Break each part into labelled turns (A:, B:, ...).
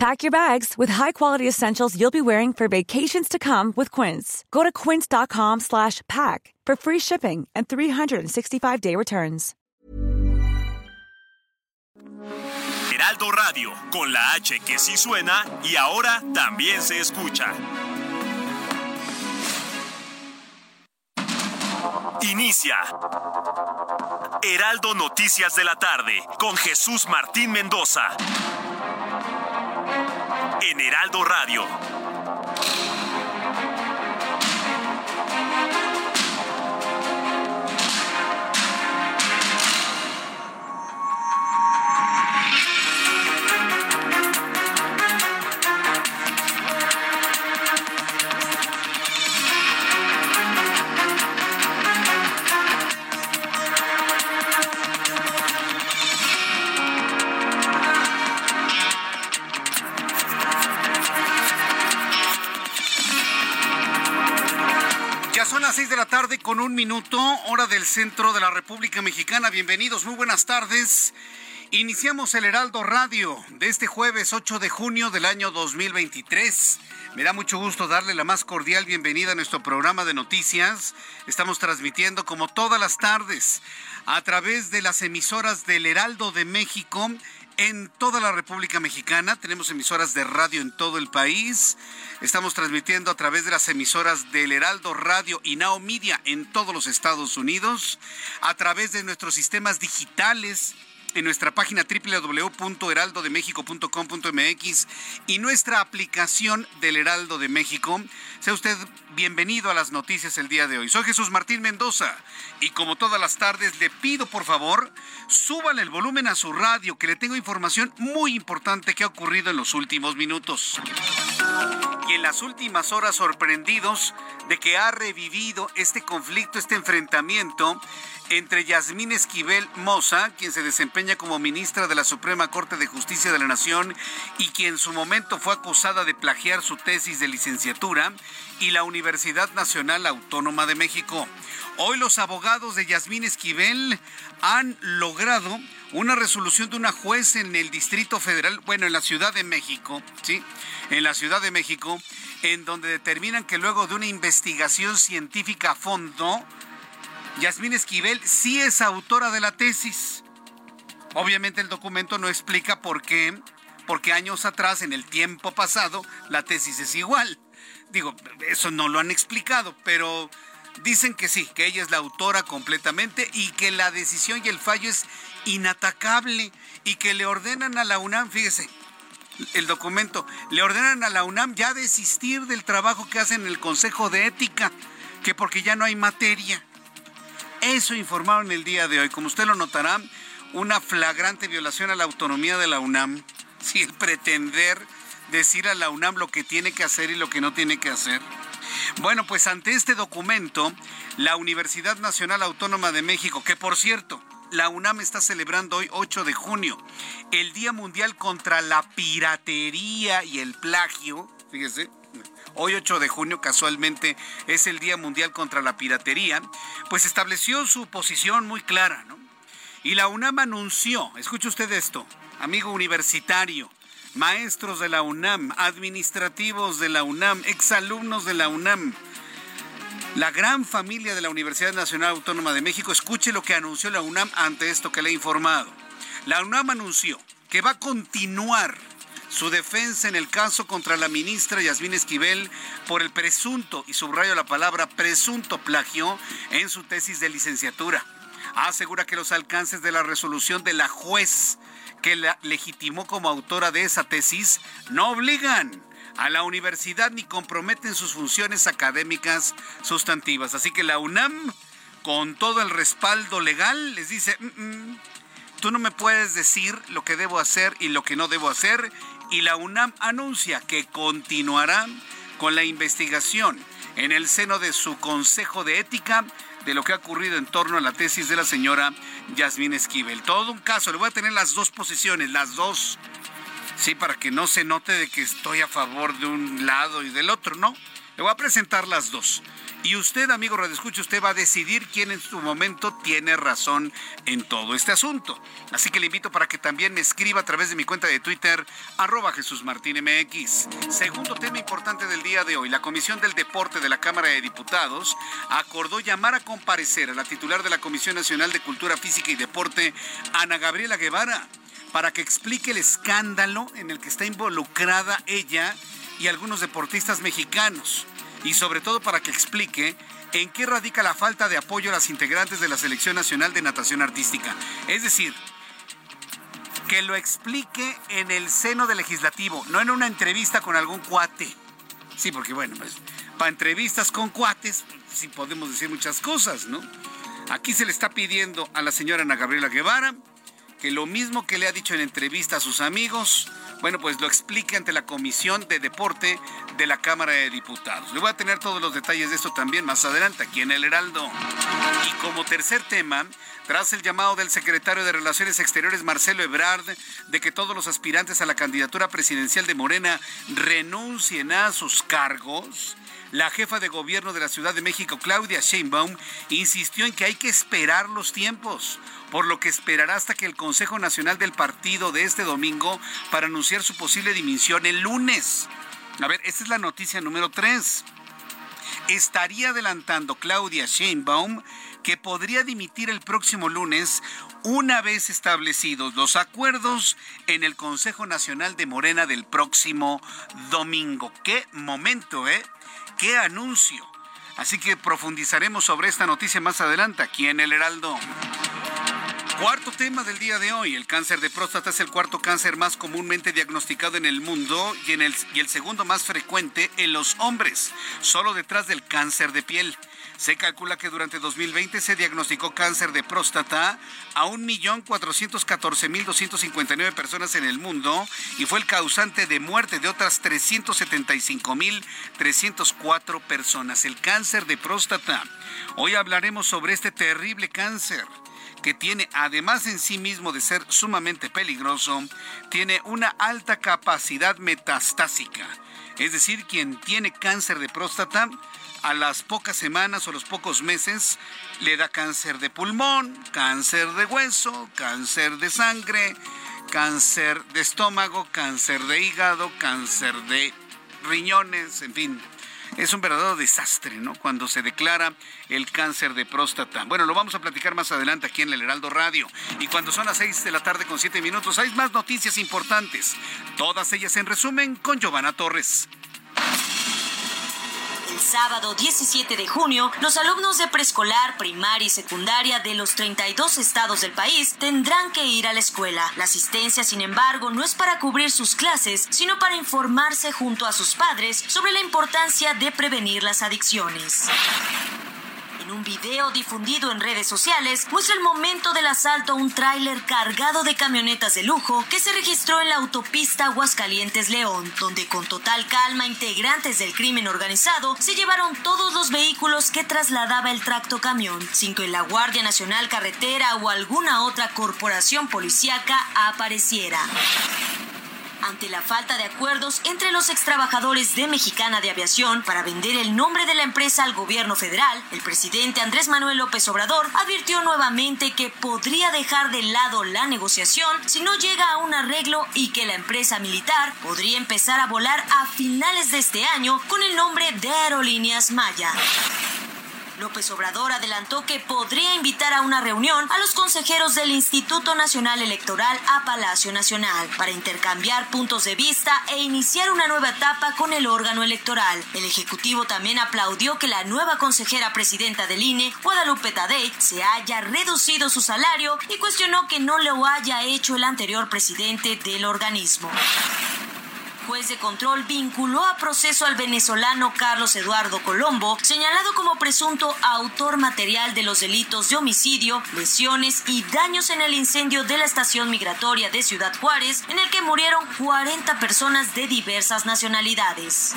A: Pack your bags with high-quality essentials you'll be wearing for vacations to come with Quince. Go to quince.com slash pack for free shipping and 365-day returns.
B: Heraldo Radio, con la H que sí suena y ahora también se escucha. Inicia. Heraldo Noticias de la tarde con Jesús Martín Mendoza. En Heraldo Radio.
C: Las seis de la tarde con un minuto, hora del centro de la República Mexicana. Bienvenidos, muy buenas tardes. Iniciamos el Heraldo Radio de este jueves 8 de junio del año 2023. Me da mucho gusto darle la más cordial bienvenida a nuestro programa de noticias. Estamos transmitiendo como todas las tardes a través de las emisoras del Heraldo de México en toda la República Mexicana. Tenemos emisoras de radio en todo el país. Estamos transmitiendo a través de las emisoras del Heraldo Radio y Now Media en todos los Estados Unidos, a través de nuestros sistemas digitales en nuestra página www.heraldodemexico.com.mx y nuestra aplicación del Heraldo de México. Sea usted bienvenido a las noticias el día de hoy. Soy Jesús Martín Mendoza y como todas las tardes le pido por favor súbale el volumen a su radio que le tengo información muy importante que ha ocurrido en los últimos minutos. Y en las últimas horas sorprendidos de que ha revivido este conflicto, este enfrentamiento entre Yasmín Esquivel Moza, quien se desempeña como ministra de la Suprema Corte de Justicia de la Nación y quien en su momento fue acusada de plagiar su tesis de licenciatura, y la Universidad Nacional Autónoma de México. Hoy los abogados de Yasmín Esquivel han logrado una resolución de una juez en el Distrito Federal, bueno, en la Ciudad de México, ¿sí? En la Ciudad de México, en donde determinan que luego de una investigación científica a fondo, Yasmín Esquivel sí es autora de la tesis. Obviamente el documento no explica por qué, porque años atrás, en el tiempo pasado, la tesis es igual. Digo, eso no lo han explicado, pero dicen que sí, que ella es la autora completamente y que la decisión y el fallo es inatacable y que le ordenan a la UNAM, fíjese, el documento, le ordenan a la UNAM ya desistir del trabajo que hacen en el Consejo de Ética, que porque ya no hay materia. Eso informaron el día de hoy. Como usted lo notará, una flagrante violación a la autonomía de la UNAM. Si el pretender decir a la UNAM lo que tiene que hacer y lo que no tiene que hacer. Bueno, pues ante este documento, la Universidad Nacional Autónoma de México, que por cierto, la UNAM está celebrando hoy 8 de junio, el Día Mundial contra la Piratería y el Plagio, fíjese, hoy 8 de junio casualmente es el Día Mundial contra la Piratería, pues estableció su posición muy clara, ¿no? Y la UNAM anunció, escuche usted esto, amigo universitario, maestros de la UNAM, administrativos de la UNAM, exalumnos de la UNAM, la gran familia de la Universidad Nacional Autónoma de México, escuche lo que anunció la UNAM ante esto que le he informado. La UNAM anunció que va a continuar su defensa en el caso contra la ministra Yasmín Esquivel por el presunto, y subrayo la palabra presunto plagio en su tesis de licenciatura. Asegura que los alcances de la resolución de la juez que la legitimó como autora de esa tesis no obligan a la universidad ni comprometen sus funciones académicas sustantivas. Así que la UNAM, con todo el respaldo legal, les dice, mm, mm, tú no me puedes decir lo que debo hacer y lo que no debo hacer. Y la UNAM anuncia que continuará con la investigación en el seno de su Consejo de Ética de lo que ha ocurrido en torno a la tesis de la señora Yasmín Esquivel. Todo un caso, le voy a tener las dos posiciones, las dos. Sí, para que no se note de que estoy a favor de un lado y del otro, ¿no? Le voy a presentar las dos. Y usted, amigo Radio Escucha, usted va a decidir quién en su momento tiene razón en todo este asunto. Así que le invito para que también me escriba a través de mi cuenta de Twitter, arroba Jesús MX. Segundo tema importante del día de hoy, la Comisión del Deporte de la Cámara de Diputados acordó llamar a comparecer a la titular de la Comisión Nacional de Cultura Física y Deporte, Ana Gabriela Guevara, para que explique el escándalo en el que está involucrada ella y algunos deportistas mexicanos y sobre todo para que explique en qué radica la falta de apoyo a las integrantes de la Selección Nacional de Natación Artística. Es decir, que lo explique en el seno del legislativo, no en una entrevista con algún cuate. Sí, porque bueno, pues para entrevistas con cuates, sí podemos decir muchas cosas, ¿no? Aquí se le está pidiendo a la señora Ana Gabriela Guevara que lo mismo que le ha dicho en entrevista a sus amigos, bueno, pues lo explique ante la Comisión de Deporte de la Cámara de Diputados. Le voy a tener todos los detalles de esto también más adelante aquí en el Heraldo. Y como tercer tema, tras el llamado del secretario de Relaciones Exteriores Marcelo Ebrard de que todos los aspirantes a la candidatura presidencial de Morena renuncien a sus cargos, la jefa de gobierno de la Ciudad de México, Claudia Sheinbaum, insistió en que hay que esperar los tiempos por lo que esperará hasta que el Consejo Nacional del Partido de este domingo para anunciar su posible dimisión el lunes. A ver, esta es la noticia número 3. Estaría adelantando Claudia Sheinbaum que podría dimitir el próximo lunes una vez establecidos los acuerdos en el Consejo Nacional de Morena del próximo domingo. Qué momento, ¿eh? Qué anuncio. Así que profundizaremos sobre esta noticia más adelante aquí en el Heraldo. Cuarto tema del día de hoy, el cáncer de próstata es el cuarto cáncer más comúnmente diagnosticado en el mundo y, el, el segundo más frecuente en los hombres, solo detrás del cáncer de piel. Se calcula que durante 2020 se diagnosticó cáncer de próstata a 1.414.259 personas en el mundo y fue el causante de muerte de otras 375.304 personas. El cáncer de próstata. Hoy hablaremos sobre este terrible cáncer que tiene, además en sí mismo de ser sumamente peligroso, tiene una alta capacidad metastásica. Es decir, quien tiene cáncer de próstata, a las pocas semanas o los pocos meses le da cáncer de pulmón, cáncer de hueso, cáncer de sangre, cáncer de estómago, cáncer de hígado, cáncer de riñones, en fin, es un verdadero desastre, ¿no? Cuando se declara el cáncer de próstata. Bueno, lo vamos a platicar más adelante aquí en el Heraldo Radio. Y cuando son las seis de la tarde con siete minutos, hay más noticias importantes. Todas ellas en resumen con Giovanna Torres
D: sábado 17 de junio, los alumnos de preescolar, primaria y secundaria de los 32 estados del país tendrán que ir a la escuela. La asistencia, sin embargo, no es para cubrir sus clases, sino para informarse junto a sus padres sobre la importancia de prevenir las adicciones un video difundido en redes sociales, muestra el momento del asalto a un tráiler cargado de camionetas de lujo que se registró en la autopista Aguascalientes-León, donde con total calma integrantes del crimen organizado se llevaron todos los vehículos que trasladaba el tracto camión, sin que la Guardia Nacional Carretera o alguna otra corporación policíaca apareciera ante la falta de acuerdos entre los extrabajadores de Mexicana de Aviación para vender el nombre de la empresa al gobierno federal, el presidente Andrés Manuel López Obrador advirtió nuevamente que podría dejar de lado la negociación si no llega a un arreglo y que la empresa militar podría empezar a volar a finales de este año con el nombre de Aerolíneas Maya. López Obrador adelantó que podría invitar a una reunión a los consejeros del Instituto Nacional Electoral a Palacio Nacional para intercambiar puntos de vista e iniciar una nueva etapa con el órgano electoral. El Ejecutivo también aplaudió que la nueva consejera presidenta del INE, Guadalupe Tadei, se haya reducido su salario y cuestionó que no lo haya hecho el anterior presidente del organismo juez de control vinculó a proceso al venezolano Carlos Eduardo Colombo, señalado como presunto autor material de los delitos de homicidio, lesiones y daños en el incendio de la estación migratoria de Ciudad Juárez, en el que murieron 40 personas de diversas nacionalidades.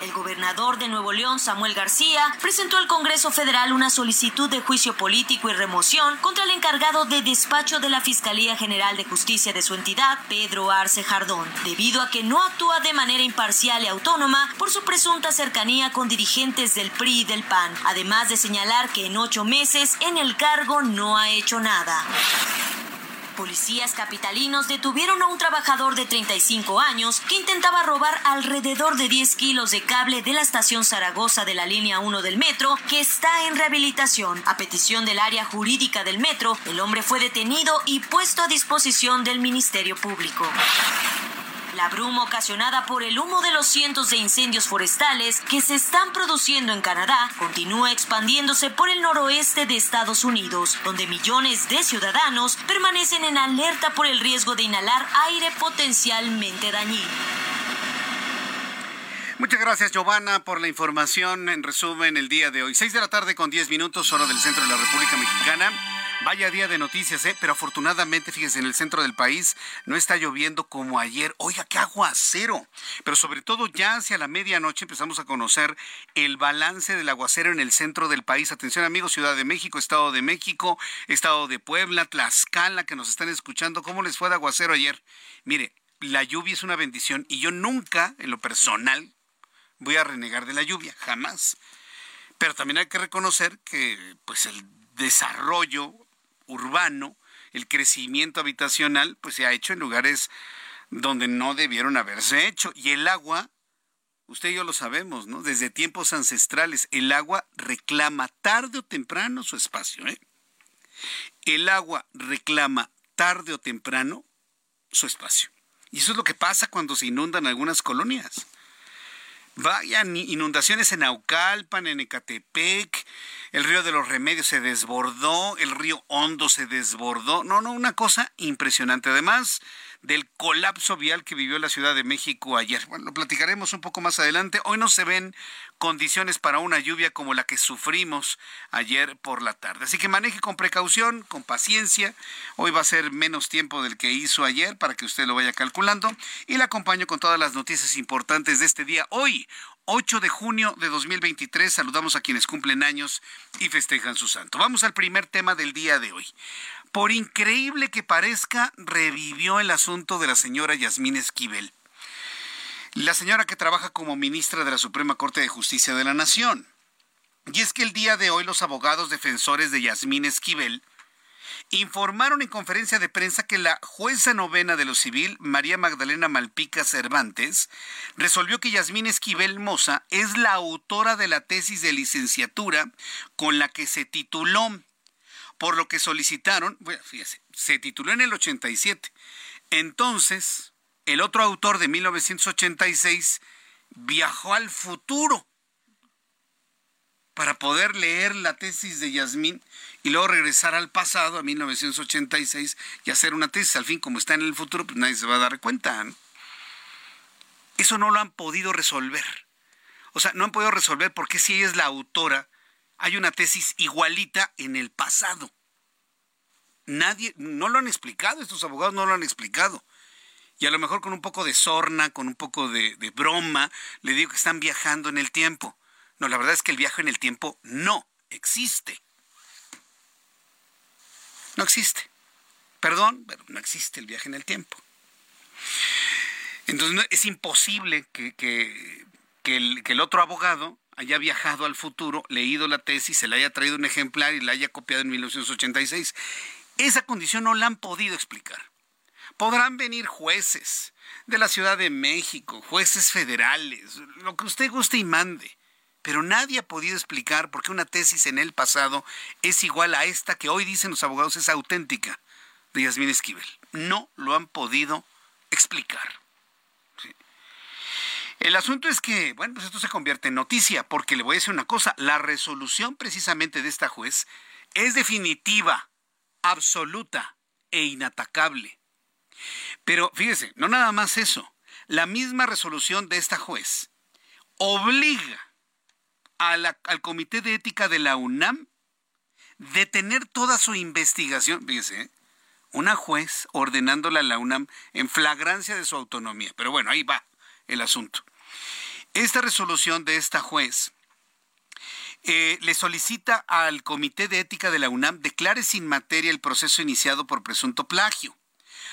D: El gobernador de Nuevo León, Samuel García, presentó al Congreso Federal una solicitud de juicio político y remoción contra el encargado de despacho de la Fiscalía General de Justicia de su entidad, Pedro Arce Jardón, debido a que no actúa de manera imparcial y autónoma por su presunta cercanía con dirigentes del PRI y del PAN, además de señalar que en ocho meses en el cargo no ha hecho nada. Policías capitalinos detuvieron a un trabajador de 35 años que intentaba robar alrededor de 10 kilos de cable de la estación Zaragoza de la línea 1 del metro, que está en rehabilitación. A petición del área jurídica del metro, el hombre fue detenido y puesto a disposición del Ministerio Público. La bruma ocasionada por el humo de los cientos de incendios forestales que se están produciendo en Canadá continúa expandiéndose por el noroeste de Estados Unidos, donde millones de ciudadanos permanecen en alerta por el riesgo de inhalar aire potencialmente dañino.
C: Muchas gracias, Giovanna, por la información. En resumen, el día de hoy, 6 de la tarde con 10 minutos, hora del centro de la República Mexicana. Vaya día de noticias, ¿eh? pero afortunadamente, fíjense, en el centro del país no está lloviendo como ayer. Oiga, qué aguacero. Pero sobre todo ya hacia la medianoche empezamos a conocer el balance del aguacero en el centro del país. Atención amigos, Ciudad de México, Estado de México, Estado de Puebla, Tlaxcala, que nos están escuchando. ¿Cómo les fue de aguacero ayer? Mire, la lluvia es una bendición y yo nunca, en lo personal, voy a renegar de la lluvia, jamás. Pero también hay que reconocer que pues el desarrollo urbano, el crecimiento habitacional, pues se ha hecho en lugares donde no debieron haberse hecho. Y el agua, usted y yo lo sabemos, ¿no? Desde tiempos ancestrales, el agua reclama tarde o temprano su espacio. ¿eh? El agua reclama tarde o temprano su espacio. Y eso es lo que pasa cuando se inundan algunas colonias. Vayan inundaciones en Naucalpan, en Ecatepec, el río de los Remedios se desbordó, el río Hondo se desbordó. No, no, una cosa impresionante. Además, del colapso vial que vivió la Ciudad de México ayer. Bueno, lo platicaremos un poco más adelante. Hoy no se ven condiciones para una lluvia como la que sufrimos ayer por la tarde. Así que maneje con precaución, con paciencia. Hoy va a ser menos tiempo del que hizo ayer para que usted lo vaya calculando. Y le acompaño con todas las noticias importantes de este día. Hoy, 8 de junio de 2023. Saludamos a quienes cumplen años y festejan su santo. Vamos al primer tema del día de hoy. Por increíble que parezca, revivió el asunto de la señora Yasmín Esquivel. La señora que trabaja como ministra de la Suprema Corte de Justicia de la Nación. Y es que el día de hoy los abogados defensores de Yasmín Esquivel informaron en conferencia de prensa que la jueza novena de lo civil, María Magdalena Malpica Cervantes, resolvió que Yasmín Esquivel Moza es la autora de la tesis de licenciatura con la que se tituló por lo que solicitaron, bueno, fíjese, se tituló en el 87. Entonces, el otro autor de 1986 viajó al futuro para poder leer la tesis de Yasmín y luego regresar al pasado, a 1986, y hacer una tesis. Al fin, como está en el futuro, pues nadie se va a dar cuenta. Eso no lo han podido resolver. O sea, no han podido resolver por qué si ella es la autora hay una tesis igualita en el pasado. Nadie, no lo han explicado, estos abogados no lo han explicado. Y a lo mejor con un poco de sorna, con un poco de, de broma, le digo que están viajando en el tiempo. No, la verdad es que el viaje en el tiempo no existe. No existe. Perdón, pero no existe el viaje en el tiempo. Entonces es imposible que, que, el, el otro abogado haya viajado al futuro, leído la tesis, se le haya traído un ejemplar y la haya copiado en 1986. Esa condición no la han podido explicar. Podrán venir jueces de la Ciudad de México, jueces federales, lo que usted guste y mande, pero nadie ha podido explicar por qué una tesis en el pasado es igual a esta que hoy dicen los abogados es auténtica de Yasmín Esquivel. No lo han podido explicar. El asunto es que, bueno, pues esto se convierte en noticia, porque le voy a decir una cosa, la resolución precisamente de esta juez es definitiva, absoluta e inatacable. Pero fíjese, no nada más eso, la misma resolución de esta juez obliga al Comité de Ética de la UNAM de tener toda su investigación, fíjese, ¿eh? una juez ordenándole a la UNAM en flagrancia de su autonomía. Pero bueno, ahí va el asunto. Esta resolución de esta juez eh, le solicita al Comité de Ética de la UNAM declare sin materia el proceso iniciado por presunto plagio.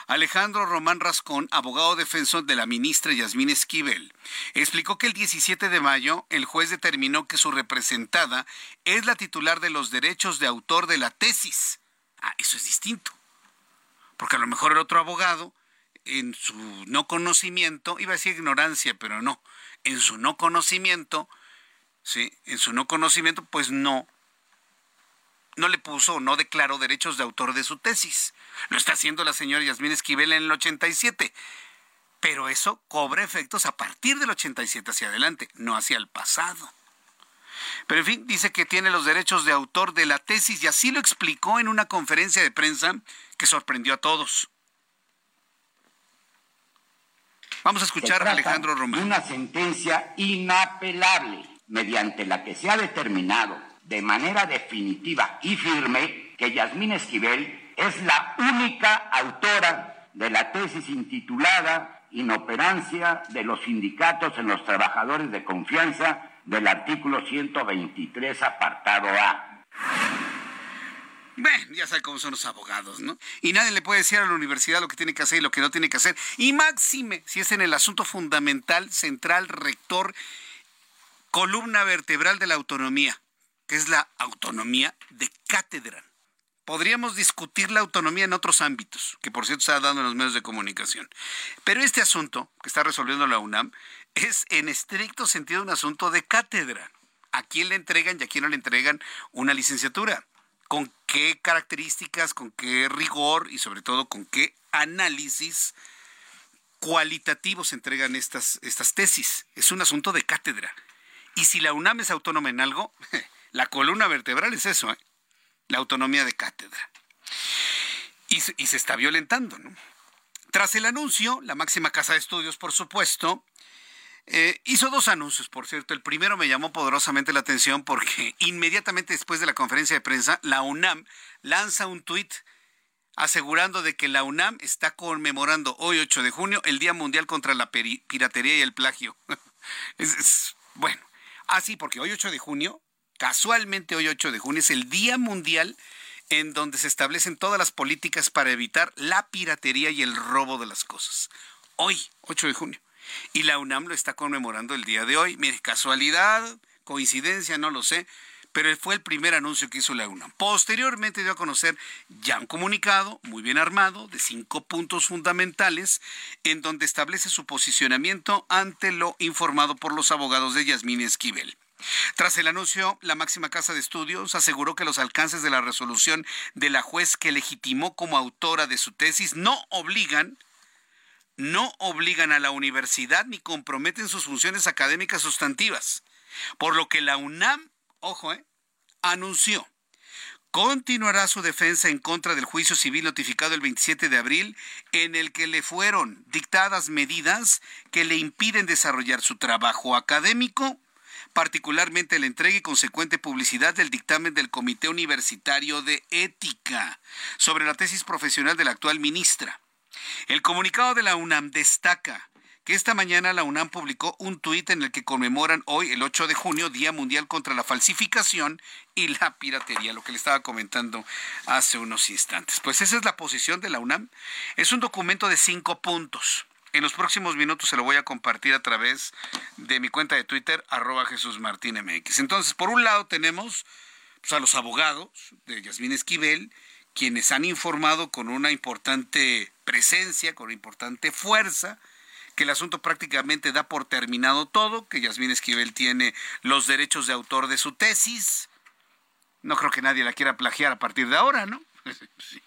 C: Alejandro Román Rascón, abogado defensor de la ministra Yasmín Esquivel, explicó que el 17 de mayo el juez determinó que su representada es la titular de los derechos de autor de la tesis. Ah, eso es distinto. Porque a lo mejor el otro abogado, en su no conocimiento, iba a decir ignorancia, pero no, en su no conocimiento, ¿sí? En su no conocimiento, pues no, no le puso, no declaró derechos de autor de su tesis. Lo está haciendo la señora Yasmín Esquivel en el 87. Pero eso cobra efectos a partir del 87 hacia adelante, no hacia el pasado. Pero en fin, dice que tiene los derechos de autor de la tesis y así lo explicó en una conferencia de prensa que sorprendió a todos. Vamos a escuchar a Alejandro Román.
E: Una sentencia inapelable mediante la que se ha determinado de manera definitiva y firme que Yasmín Esquivel es la única autora de la tesis intitulada Inoperancia de los sindicatos en los trabajadores de confianza del artículo 123, apartado A.
C: Bueno, ya sabe cómo son los abogados, ¿no? Y nadie le puede decir a la universidad lo que tiene que hacer y lo que no tiene que hacer. Y máxime, si es en el asunto fundamental, central, rector, columna vertebral de la autonomía que es la autonomía de cátedra. Podríamos discutir la autonomía en otros ámbitos, que por cierto ha dado en los medios de comunicación. Pero este asunto que está resolviendo la UNAM es en estricto sentido un asunto de cátedra. ¿A quién le entregan y a quién no le entregan una licenciatura? ¿Con qué características, con qué rigor y sobre todo con qué análisis cualitativo se entregan estas, estas tesis? Es un asunto de cátedra. Y si la UNAM es autónoma en algo, La columna vertebral es eso, ¿eh? la autonomía de cátedra. Y, se está violentando. ¿no? Tras el anuncio, la máxima casa de estudios, por supuesto, eh, hizo dos anuncios, por cierto. El primero me llamó poderosamente la atención porque inmediatamente después de la conferencia de prensa, la UNAM lanza un tuit asegurando de que la UNAM está conmemorando hoy 8 de junio el Día Mundial contra la Piratería y el Plagio. es, bueno, así porque hoy 8 de junio Casualmente hoy 8 de junio es el Día Mundial en donde se establecen todas las políticas para evitar la piratería y el robo de las cosas. Hoy, 8 de junio. Y la UNAM lo está conmemorando el día de hoy. Mire, casualidad, coincidencia, no lo sé, pero fue el primer anuncio que hizo la UNAM. Posteriormente dio a conocer ya un comunicado muy bien armado de cinco puntos fundamentales en donde establece su posicionamiento ante lo informado por los abogados de Yasmín Esquivel. Tras el anuncio, la máxima casa de estudios aseguró que los alcances de la resolución de la juez que legitimó como autora de su tesis no obligan no obligan a la universidad ni comprometen sus funciones académicas sustantivas, por lo que la UNAM, ojo, eh, anunció continuará su defensa en contra del juicio civil notificado el 27 de abril, en el que le fueron dictadas medidas que le impiden desarrollar su trabajo académico particularmente la entrega y consecuente publicidad del dictamen del Comité Universitario de Ética sobre la tesis profesional de la actual ministra. El comunicado de la UNAM destaca que esta mañana la UNAM publicó un tuit en el que conmemoran hoy, el 8 de junio, Día Mundial contra la Falsificación y la Piratería, lo que le estaba comentando hace unos instantes. Pues esa es la posición de la UNAM. Es un documento de cinco puntos. En los próximos minutos se lo voy a compartir a través de mi cuenta de Twitter, arroba Jesús Martín MX. Entonces, por un lado tenemos pues, a los abogados de Yasmín Esquivel, quienes han informado con una importante presencia, con una importante fuerza, que el asunto prácticamente da por terminado todo, que Yasmín Esquivel tiene los derechos de autor de su tesis. No creo que nadie la quiera plagiar a partir de ahora, ¿no? sí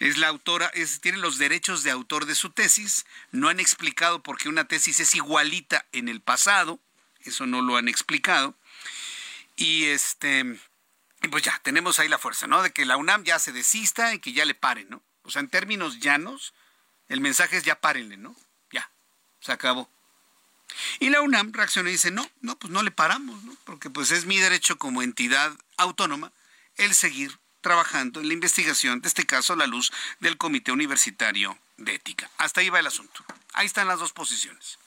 C: es la autora, es, tiene los derechos de autor de su tesis, no han explicado por qué una tesis es igualita en el pasado, eso no lo han explicado, y este, pues ya, tenemos ahí la fuerza, ¿no? De que la UNAM ya se desista y que ya le paren, ¿no? O sea, en términos llanos, el mensaje es ya párenle, ¿no? Se acabó. Y la UNAM reacciona y dice, no, no, pues no le paramos, ¿no? Porque pues es mi derecho como entidad autónoma el seguir trabajando en la investigación de este caso a la luz del Comité Universitario de Ética. Hasta ahí va el asunto. Ahí están las dos posiciones.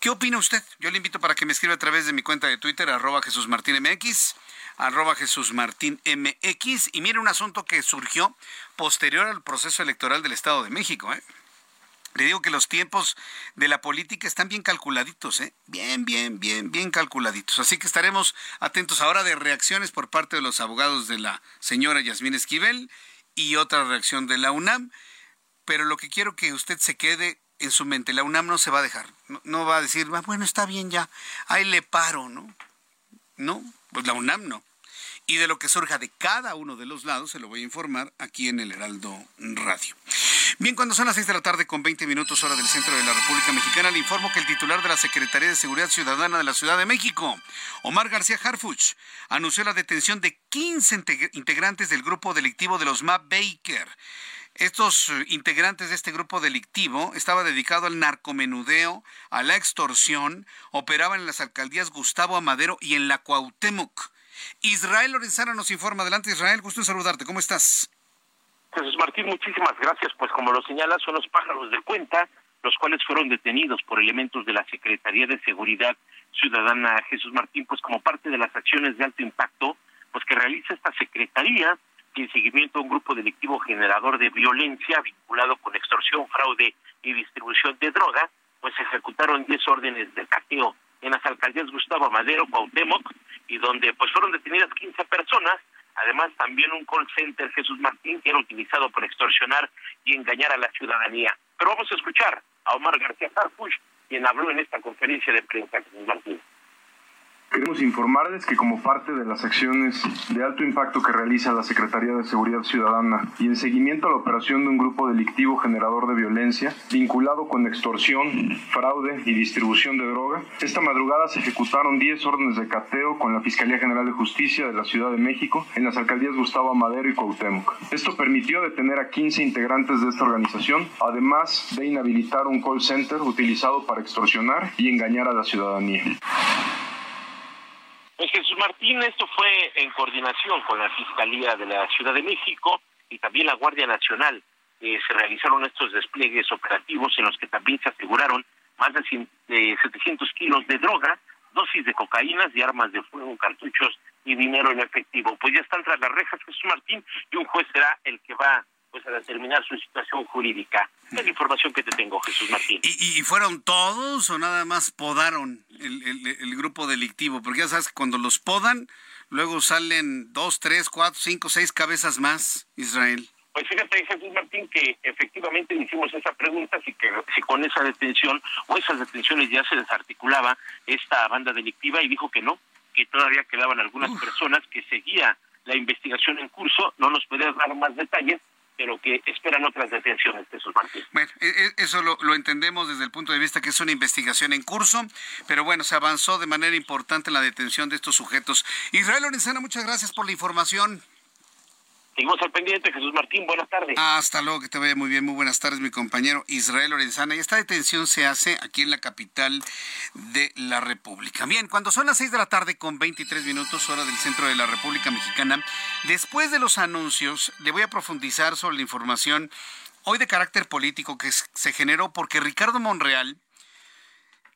C: ¿Qué opina usted? Yo le invito para que me escriba a través de mi cuenta de Twitter, arroba Jesús Martín MX, arroba Jesús Martín MX. Y mire un asunto que surgió posterior al proceso electoral del Estado de México. ¿eh? Le digo que los tiempos de la política están bien calculaditos, ¿eh? Bien, bien, bien, bien calculaditos. Así que estaremos atentos ahora de reacciones por parte de los abogados de la señora Yasmín Esquivel y otra reacción de la UNAM. Pero lo que quiero que usted se quede en su mente, la UNAM no se va a dejar. No, va a decir, ah, bueno, está bien ya, ahí le paro, ¿no? No, pues la UNAM no y de lo que surja de cada uno de los lados se lo voy a informar aquí en el Heraldo Radio. Bien, cuando son las 6 de la tarde con 20 minutos hora del centro de la República Mexicana, le informo que el titular de la Secretaría de Seguridad Ciudadana de la Ciudad de México, Omar García Harfuch, anunció la detención de 15 integrantes del grupo delictivo de los MAP Baker. Estos eh, integrantes de este grupo delictivo estaba dedicado al narcomenudeo, a la extorsión, operaban en las alcaldías Gustavo Amadero y en la Cuauhtémoc. Israel Lorenzana nos informa. Adelante, Israel, gusto en saludarte. ¿Cómo estás?
F: Jesús Martín, muchísimas gracias. Pues como lo señalas, son los pájaros de cuenta, los cuales fueron detenidos por elementos de la Secretaría de Seguridad Ciudadana Jesús Martín, pues como parte de las acciones de alto impacto, pues que realiza esta Secretaría en seguimiento a un grupo delictivo generador de violencia vinculado con extorsión, fraude y distribución de droga, pues ejecutaron 10 órdenes de cateo en las alcaldías Gustavo Madero, Cuauhtémoc, y donde pues fueron detenidas 15 personas, además también un call center Jesús Martín que era utilizado para extorsionar y engañar a la ciudadanía. Pero vamos a escuchar a Omar García Harfuch, quien habló en esta conferencia de prensa Jesús Martín.
G: Queremos informarles que como parte de las acciones de alto impacto que realiza la Secretaría de Seguridad Ciudadana y en seguimiento a la operación de un grupo delictivo generador de violencia vinculado con extorsión, fraude y distribución de droga, esta madrugada se ejecutaron 10 órdenes de cateo con la Fiscalía General de Justicia de la Ciudad de México en las alcaldías Gustavo Amadero y Cuauhtémoc. Esto permitió detener a 15 integrantes de esta organización, además de inhabilitar un call center utilizado para extorsionar y engañar a la ciudadanía.
F: Pues Jesús Martín, esto fue en coordinación con la Fiscalía de la Ciudad de México y también la Guardia Nacional. Eh, se realizaron estos despliegues operativos en los que también se aseguraron más de, 700 kilos de droga, dosis de cocaínas y armas de fuego, cartuchos y dinero en efectivo. Pues ya están tras las rejas Jesús Martín y un juez será el que va pues a determinar su situación jurídica. Es la información que te tengo, Jesús Martín.
C: ¿Y, fueron todos o nada más podaron el, grupo delictivo? Porque ya sabes que cuando los podan, luego salen dos, tres, cuatro, cinco, seis cabezas más, Israel.
F: Pues fíjate, Jesús Martín, que efectivamente hicimos esa pregunta, si, que, si con esa detención o esas detenciones ya se desarticulaba esta banda delictiva y dijo que no, que todavía quedaban algunas personas que seguía la investigación en curso, no nos puede dar más detalles, pero que esperan otras detenciones, Jesús Martín.
C: Bueno, e, e, eso lo, lo, entendemos desde el punto de vista que es una investigación en curso, pero bueno, se avanzó de manera importante en la detención de estos sujetos. Israel Lorenzana, muchas gracias por la información.
F: Seguimos al pendiente, Jesús Martín, buenas tardes.
C: Hasta luego, que te vaya muy bien, muy buenas tardes, mi compañero Israel Lorenzana. Y esta detención se hace aquí en la capital de la República. Bien, cuando son las 6 de la tarde con 23 minutos, hora del centro de la República Mexicana, después de los anuncios, le voy a profundizar sobre la información hoy de carácter político que se generó porque Ricardo Monreal,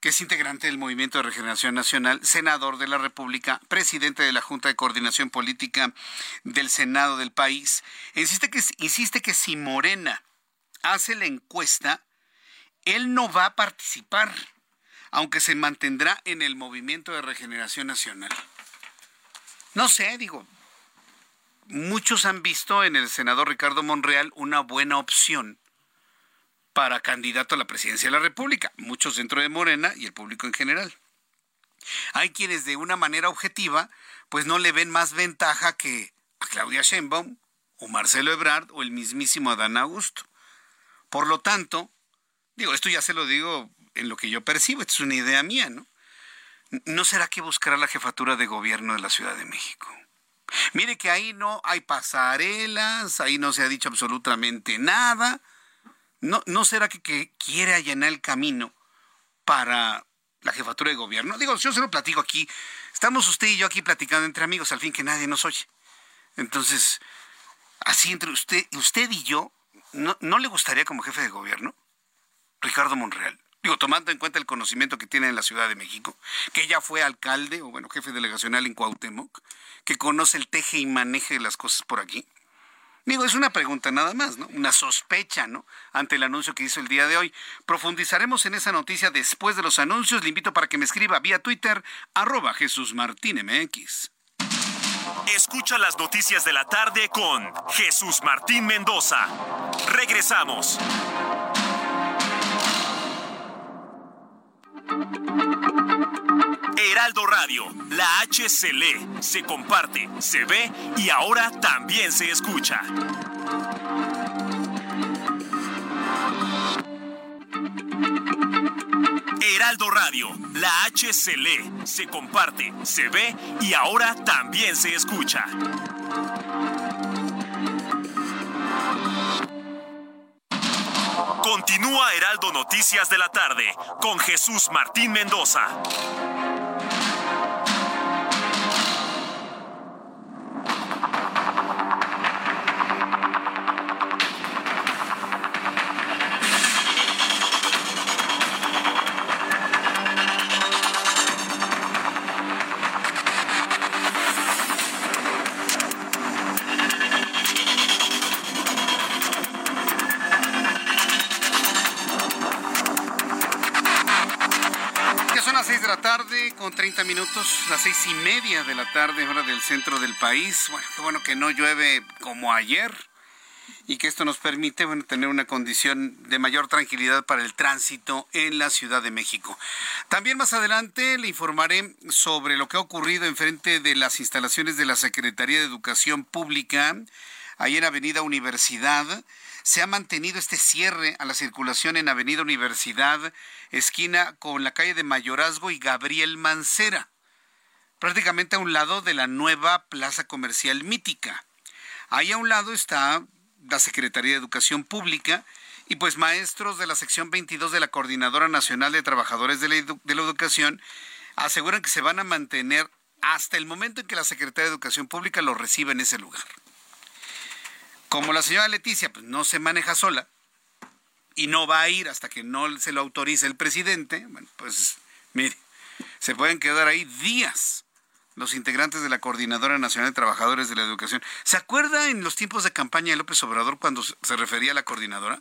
C: que es integrante del Movimiento de Regeneración Nacional, senador de la República, presidente de la Junta de Coordinación Política del Senado del país, insiste que, insiste que si Morena hace la encuesta, él no va a participar, aunque se mantendrá en el Movimiento de Regeneración Nacional. No sé, digo, muchos han visto en el senador Ricardo Monreal una buena opción para candidato a la presidencia de la República, muchos dentro de Morena y el público en general. Hay quienes de una manera objetiva, pues no le ven más ventaja que a Claudia Sheinbaum o Marcelo Ebrard o el mismísimo Adán Augusto. Por lo tanto, digo, esto ya se lo digo en lo que yo percibo, es una idea mía, ¿no? ¿No será que buscará la jefatura de gobierno de la Ciudad de México? Mire que ahí no hay pasarelas, ahí no se ha dicho absolutamente nada. ¿No, ¿No será que, quiere allanar el camino para la jefatura de gobierno? Digo, yo se lo platico aquí. Estamos usted y yo aquí platicando entre amigos, al fin que nadie nos oye. Entonces, así entre usted, usted y yo, ¿no, ¿no le gustaría como jefe de gobierno? Ricardo Monreal. Digo, tomando en cuenta el conocimiento que tiene en la Ciudad de México, que ya fue alcalde o bueno, jefe delegacional en Cuauhtémoc, que conoce el teje y maneje de las cosas por aquí. Digo, es una pregunta nada más, ¿no? Una sospecha, ¿no? Ante el anuncio que hizo el día de hoy. Profundizaremos en esa noticia después de los anuncios. Le invito para que me escriba vía Twitter, arroba Jesús Martín.
B: Escucha las noticias de la tarde con Jesús Martín Mendoza. Regresamos. Heraldo Radio, la H se lee, se comparte, se ve y ahora también se escucha. Heraldo Radio, la H se lee, se comparte, se ve y ahora también se escucha. Continúa Heraldo Noticias de la tarde con Jesús Martín Mendoza.
C: De la tarde, hora del centro del país. Bueno, qué bueno que no llueve como ayer y que esto nos permite bueno, tener una condición de mayor tranquilidad para el tránsito en la Ciudad de México. También más adelante le informaré sobre lo que ha ocurrido en frente de las instalaciones de la Secretaría de Educación Pública, ahí en Avenida Universidad se ha mantenido este cierre a la circulación en Avenida Universidad, esquina con la calle de Mayorazgo y Gabriel Mancera, prácticamente a un lado de la nueva Plaza Comercial Mítica. Ahí a un lado está la Secretaría de Educación Pública y pues maestros de la sección 22 de la Coordinadora Nacional de Trabajadores de la, Educación aseguran que se van a mantener hasta el momento en que la Secretaría de Educación Pública los reciba en ese lugar. Como la señora Leticia pues, no se maneja sola y no va a ir hasta que no se lo autorice el presidente, bueno, pues mire, se pueden quedar ahí días los integrantes de la Coordinadora Nacional de Trabajadores de la Educación. ¿Se acuerda en los tiempos de campaña de López Obrador cuando se refería a la coordinadora?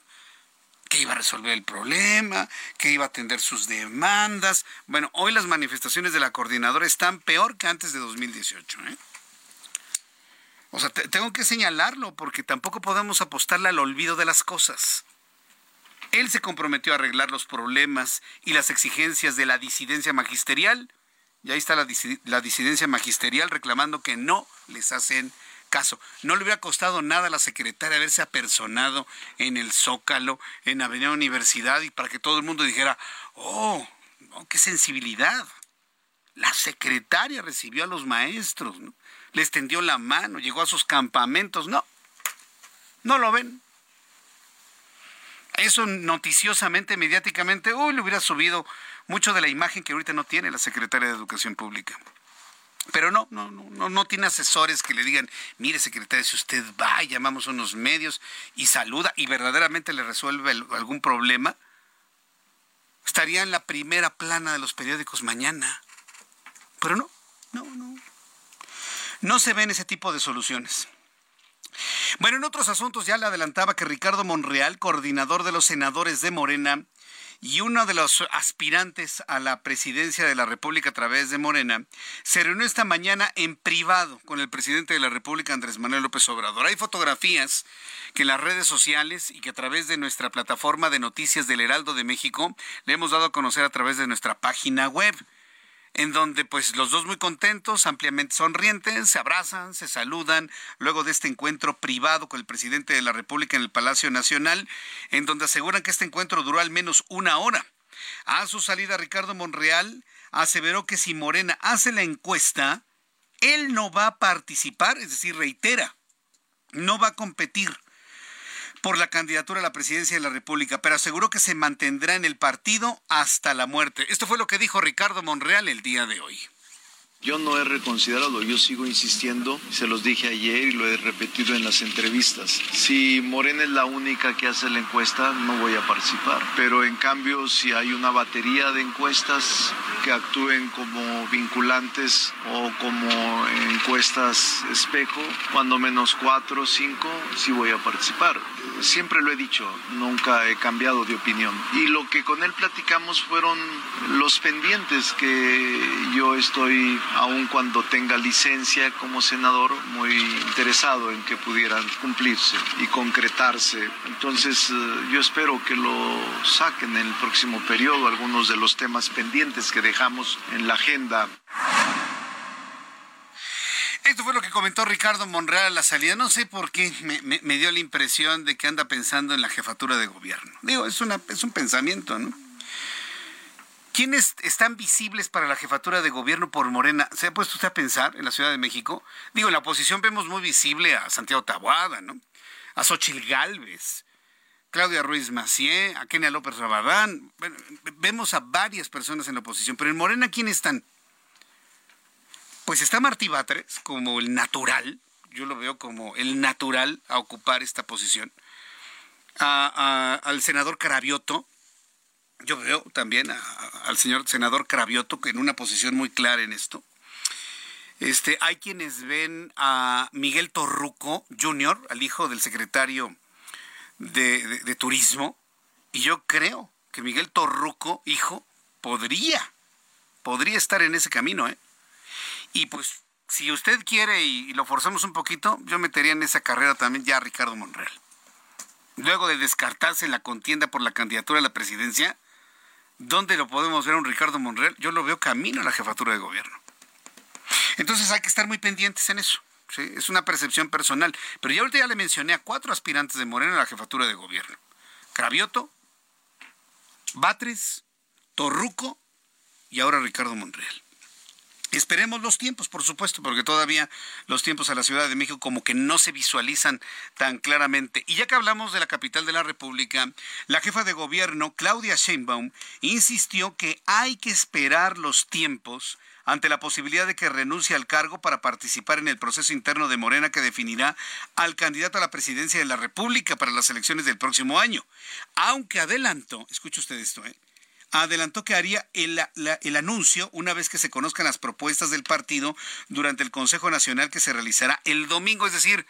C: Que iba a resolver el problema, que iba a atender sus demandas. Bueno, hoy las manifestaciones de la coordinadora están peor que antes de 2018. ¿eh? O sea, tengo que señalarlo porque tampoco podemos apostarle al olvido de las cosas. Él se comprometió a arreglar los problemas y las exigencias de la disidencia magisterial. Y ahí está la, disidencia magisterial reclamando que no les hacen caso. No le hubiera costado nada a la secretaria haberse apersonado en el Zócalo, en Avenida Universidad, y para que todo el mundo dijera, oh, qué sensibilidad. La secretaria recibió a los maestros, ¿no? les tendió la mano, llegó a sus campamentos. No, no lo ven. Eso noticiosamente, mediáticamente, uy, le hubiera subido mucho de la imagen que ahorita no tiene la secretaria de Educación Pública. Pero no, no, no, no tiene asesores que le digan, mire secretaria, si usted va, llamamos a unos medios y saluda y verdaderamente le resuelve algún problema, estaría en la primera plana de los periódicos mañana. Pero no, no, no. No se ven ese tipo de soluciones. Bueno, en otros asuntos ya le adelantaba que Ricardo Monreal, coordinador de los senadores de Morena y uno de los aspirantes a la presidencia de la República a través de Morena, se reunió esta mañana en privado con el presidente de la República, Andrés Manuel López Obrador. Hay fotografías que en las redes sociales y que a través de nuestra plataforma de noticias del Heraldo de México le hemos dado a conocer a través de nuestra página web en donde pues los dos muy contentos, ampliamente sonrientes, se abrazan, se saludan, luego de este encuentro privado con el presidente de la República en el Palacio Nacional, en donde aseguran que este encuentro duró al menos una hora. A su salida, Ricardo Monreal aseveró que si Morena hace la encuesta, él no va a participar, es decir, reitera, no va a competir por la candidatura a la presidencia de la República, pero aseguró que se mantendrá en el partido hasta la muerte. Esto fue lo que dijo Ricardo Monreal el día de hoy.
H: Yo no he reconsiderado, yo sigo insistiendo, se los dije ayer y lo he repetido en las entrevistas. Si Morena es la única que hace la encuesta, no voy a participar. Pero en cambio, si hay una batería de encuestas que actúen como vinculantes o como encuestas espejo, cuando menos cuatro o cinco, sí voy a participar. Siempre lo he dicho, nunca he cambiado de opinión. Y lo que con él platicamos fueron los pendientes que yo estoy aun cuando tenga licencia como senador, muy interesado en que pudieran cumplirse y concretarse. Entonces, eh, yo espero que lo saquen en el próximo periodo, algunos de los temas pendientes que dejamos en la agenda.
C: Esto fue lo que comentó Ricardo Monreal a la salida. No sé por qué me, dio la impresión de que anda pensando en la jefatura de gobierno. Digo, es, es un pensamiento, ¿no? ¿Quiénes están visibles para la jefatura de gobierno por Morena? ¿Se ha puesto usted a pensar en la Ciudad de México? Digo, en la oposición vemos muy visible a Santiago Tabuada, ¿no? A Xochil Gálvez, Claudia Ruiz Macié, a Kenia López Rabadán. vemos a varias personas en la oposición, pero en Morena, ¿quiénes están? Pues está Martí Batres como el natural, yo lo veo como el natural a ocupar esta posición. al senador Carabioto, yo veo también al señor senador Cravioto en una posición muy clara en esto. Este, hay quienes ven a Miguel Torruco Jr., al hijo del secretario de, Turismo, y yo creo que Miguel Torruco, hijo, podría, podría estar en ese camino, ¿eh? Y pues, si usted quiere y, lo forzamos un poquito, yo metería en esa carrera también ya a Ricardo Monreal. Luego de descartarse la contienda por la candidatura a la presidencia, ¿Dónde lo podemos ver a un Ricardo Monreal? Yo lo veo camino a la jefatura de gobierno. Entonces hay que estar muy pendientes en eso. Es una percepción personal. Pero ya ahorita ya le mencioné a cuatro aspirantes de Morena a la jefatura de gobierno. Cravioto, Batres, Torruco y ahora Ricardo Monreal. Esperemos los tiempos, por supuesto, porque todavía los tiempos a la Ciudad de México como que no se visualizan tan claramente. Y ya que hablamos de la capital de la República, la jefa de gobierno, Claudia Sheinbaum, insistió que hay que esperar los tiempos ante la posibilidad de que renuncie al cargo para participar en el proceso interno de Morena que definirá al candidato a la presidencia de la República para las elecciones del próximo año. Aunque adelantó, escuche usted esto, ¿eh? Adelantó que haría el, el, anuncio una vez que se conozcan las propuestas del partido durante el Consejo Nacional que se realizará el domingo. Es decir,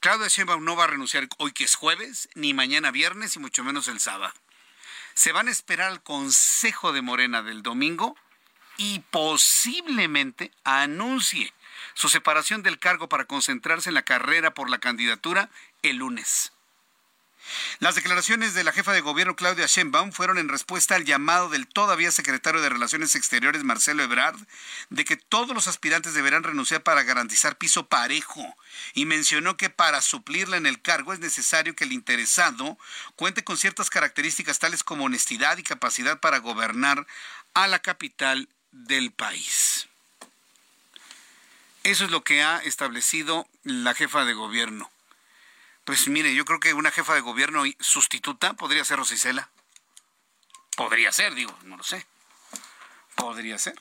C: Claudia Sheinbaum no va a renunciar hoy que es jueves, ni mañana viernes, y mucho menos el sábado. Se van a esperar al Consejo de Morena del domingo y posiblemente anuncie su separación del cargo para concentrarse en la carrera por la candidatura el lunes. Las declaraciones de la jefa de gobierno Claudia Sheinbaum fueron en respuesta al llamado del todavía secretario de Relaciones Exteriores Marcelo Ebrard de que todos los aspirantes deberán renunciar para garantizar piso parejo y mencionó que para suplirla en el cargo es necesario que el interesado cuente con ciertas características tales como honestidad y capacidad para gobernar a la capital del país. Eso es lo que ha establecido la jefa de gobierno. Pues mire, yo creo que una jefa de gobierno sustituta podría ser Rosicela. Podría ser, digo, no lo sé. Podría ser.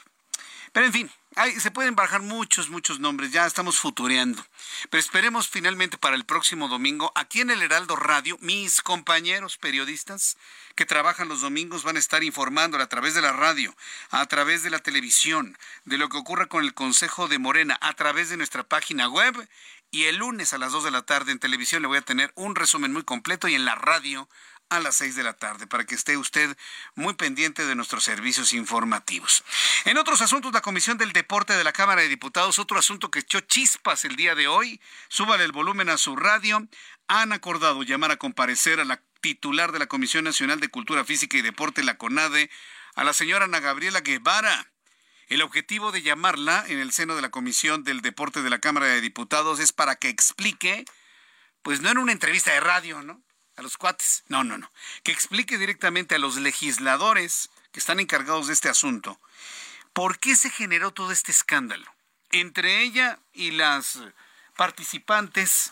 C: Pero en fin, se pueden bajar muchos, muchos nombres. Ya estamos futureando. Pero esperemos finalmente para el próximo domingo, aquí en el Heraldo Radio, mis compañeros periodistas que trabajan los domingos van a estar informando a través de la radio, a través de la televisión, de lo que ocurra con el Consejo de Morena, a través de nuestra página web y el lunes a las 2 de la tarde en televisión le voy a tener un resumen muy completo y en la radio a las 6 de la tarde para que esté usted muy pendiente de nuestros servicios informativos. En otros asuntos, la Comisión del Deporte de la Cámara de Diputados, otro asunto que echó chispas el día de hoy, súbale el volumen a su radio, han acordado llamar a comparecer a la titular de la Comisión Nacional de Cultura Física y Deporte, la CONADE, a la señora Ana Gabriela Guevara el objetivo de llamarla en el seno de la Comisión del Deporte de la Cámara de Diputados es para que explique, pues no en una entrevista de radio, ¿no? A los cuates, no, no, no, que explique directamente a los legisladores que están encargados de este asunto. Por qué se generó todo este escándalo entre ella y las participantes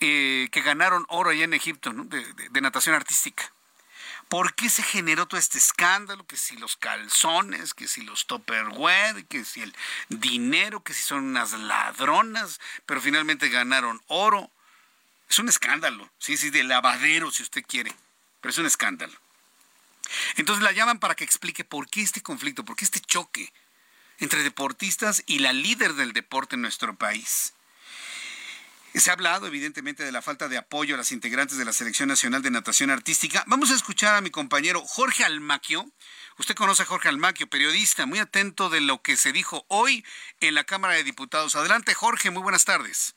C: eh, que ganaron oro allá en Egipto de natación artística. ¿Por qué se generó todo este escándalo? Que si los calzones, que si los topperware, que si el dinero, que si son unas ladronas, pero finalmente ganaron oro. Es un escándalo, sí, sí, de lavadero si usted quiere, pero es un escándalo. Entonces la llaman para que explique por qué este conflicto, por qué este choque entre deportistas y la líder del deporte en nuestro país. Se ha hablado evidentemente de la falta de apoyo a las integrantes de la Selección Nacional de Natación Artística. Vamos a escuchar a mi compañero Jorge Almaquio. Usted conoce a Jorge Almaquio, periodista, muy atento de lo que se dijo hoy en la Cámara de Diputados. Adelante Jorge, muy buenas tardes.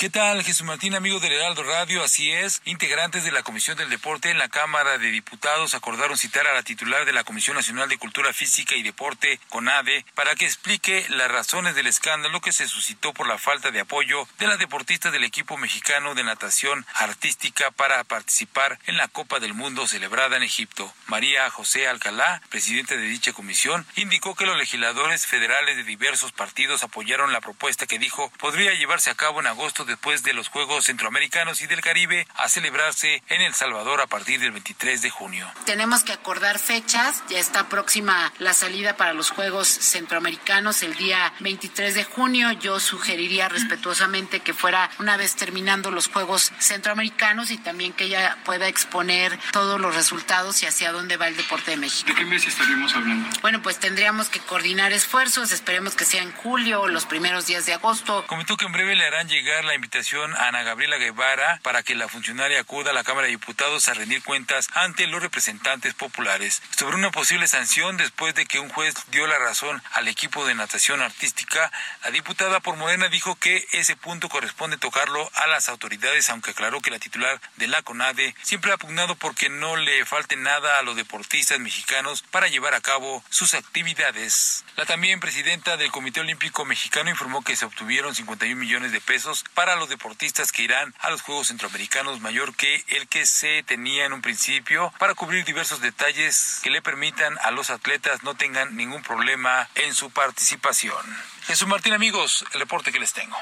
I: ¿Qué tal, Jesús Martín, amigo del Heraldo Radio? Así es, integrantes de la Comisión del Deporte en la Cámara de Diputados acordaron citar a la titular de la Comisión Nacional de Cultura Física y Deporte, CONADE, para que explique las razones del escándalo que se suscitó por la falta de apoyo de la deportista del equipo mexicano de natación artística para participar en la Copa del Mundo celebrada en Egipto. María José Alcalá, presidente de dicha comisión, indicó que los legisladores federales de diversos partidos apoyaron la propuesta que dijo podría llevarse a cabo en agosto después de los Juegos Centroamericanos y del Caribe a celebrarse en El Salvador a partir del 23 de junio.
J: Tenemos que acordar fechas, ya está próxima la salida para los Juegos Centroamericanos el día 23 de junio. Yo sugeriría respetuosamente que fuera una vez terminando los Juegos Centroamericanos y también que ella pueda exponer todos los resultados y hacia dónde va el deporte de México.
K: ¿De qué mes estaríamos hablando?
J: Bueno, pues tendríamos que coordinar esfuerzos, esperemos que sea en julio o los primeros días de agosto.
I: Comentó que en breve le harán llegar la invitación a Ana Gabriela Guevara para que la funcionaria acuda a la Cámara de Diputados a rendir cuentas ante los representantes populares sobre una posible sanción después de que un juez dio la razón al equipo de natación artística. La diputada por Morena dijo que ese punto corresponde tocarlo a las autoridades, aunque aclaró que la titular de la CONADE siempre ha pugnado porque no le falte nada a los deportistas mexicanos para llevar a cabo sus actividades. La también presidenta del Comité Olímpico Mexicano informó que se obtuvieron 51 millones de pesos para los deportistas que irán a los Juegos Centroamericanos mayor que el que se tenía en un principio para cubrir diversos detalles que le permitan a los atletas no tengan ningún problema en su participación. Jesús Martín, amigos, el reporte que les tengo.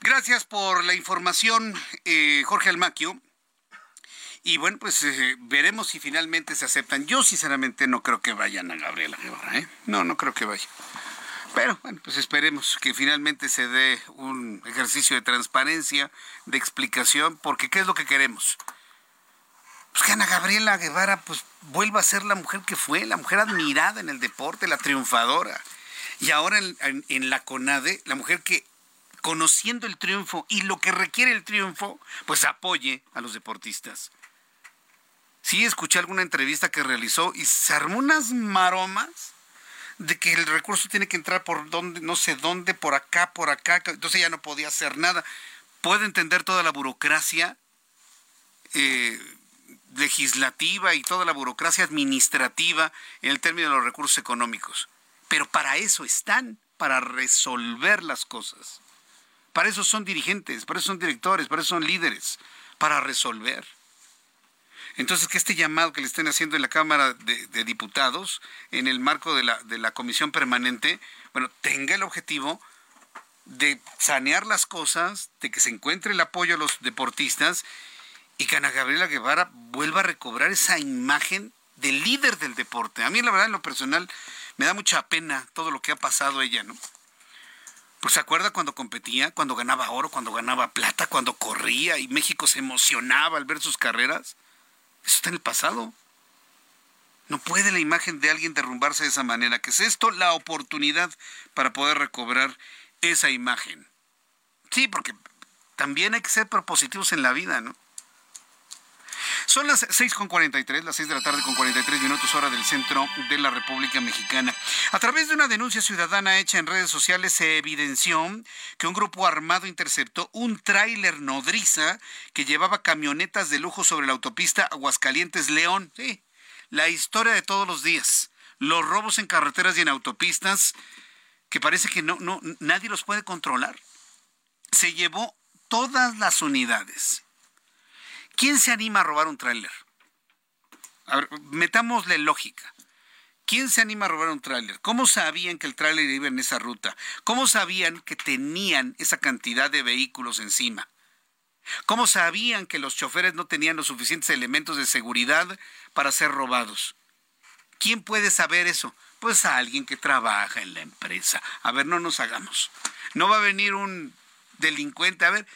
C: Gracias por la información, eh, Jorge Almaquio. Y bueno, pues eh, veremos si finalmente se aceptan. Yo sinceramente no creo que vayan a Gabriela Guevara, ¿eh? No, no creo que vaya. Pero bueno, pues esperemos que finalmente se dé un ejercicio de transparencia, de explicación, porque ¿qué es lo que queremos? Pues que Ana Gabriela Guevara pues vuelva a ser la mujer que fue, la mujer admirada en el deporte, la triunfadora. Y ahora en, en la CONADE, la mujer que conociendo el triunfo y lo que requiere el triunfo, pues apoye a los deportistas. Sí, escuché alguna entrevista que realizó y se armó unas maromas de que el recurso tiene que entrar por donde, no sé dónde, por acá, por acá, entonces ya no podía hacer nada. Puede entender toda la burocracia eh, legislativa y toda la burocracia administrativa en el término de los recursos económicos, pero para eso están, para resolver las cosas. Para eso son dirigentes, para eso son directores, para eso son líderes, para resolver. Entonces, que este llamado que le estén haciendo en la Cámara de, Diputados, en el marco de la, de la comisión permanente, bueno, tenga el objetivo de sanear las cosas, de que se encuentre el apoyo a los deportistas y que Ana Gabriela Guevara vuelva a recobrar esa imagen de líder del deporte. A mí, la verdad, en lo personal, me da mucha pena todo lo que ha pasado ella, ¿no? Pues se acuerda cuando competía, cuando ganaba oro, cuando ganaba plata, cuando corría y México se emocionaba al ver sus carreras. Eso está en el pasado. No puede la imagen de alguien derrumbarse de esa manera. Que es esto la oportunidad para poder recobrar esa imagen. Sí, porque también hay que ser propositivos en la vida, ¿no? Son las 6.43, las 6 de la tarde con 43 minutos hora del centro de la República Mexicana. A través de una denuncia ciudadana hecha en redes sociales se evidenció que un grupo armado interceptó un tráiler nodriza que llevaba camionetas de lujo sobre la autopista Aguascalientes-León. Sí, la historia de todos los días. Los robos en carreteras y en autopistas que parece que no, no, nadie los puede controlar. Se llevó todas las unidades ¿Quién se anima a robar un tráiler? A ver, metámosle lógica. ¿Quién se anima a robar un tráiler? ¿Cómo sabían que el tráiler iba en esa ruta? ¿Cómo sabían que tenían esa cantidad de vehículos encima? ¿Cómo sabían que los choferes no tenían los suficientes elementos de seguridad para ser robados? ¿Quién puede saber eso? Pues a alguien que trabaja en la empresa. A ver, no nos hagamos. No va a venir un delincuente, a ver,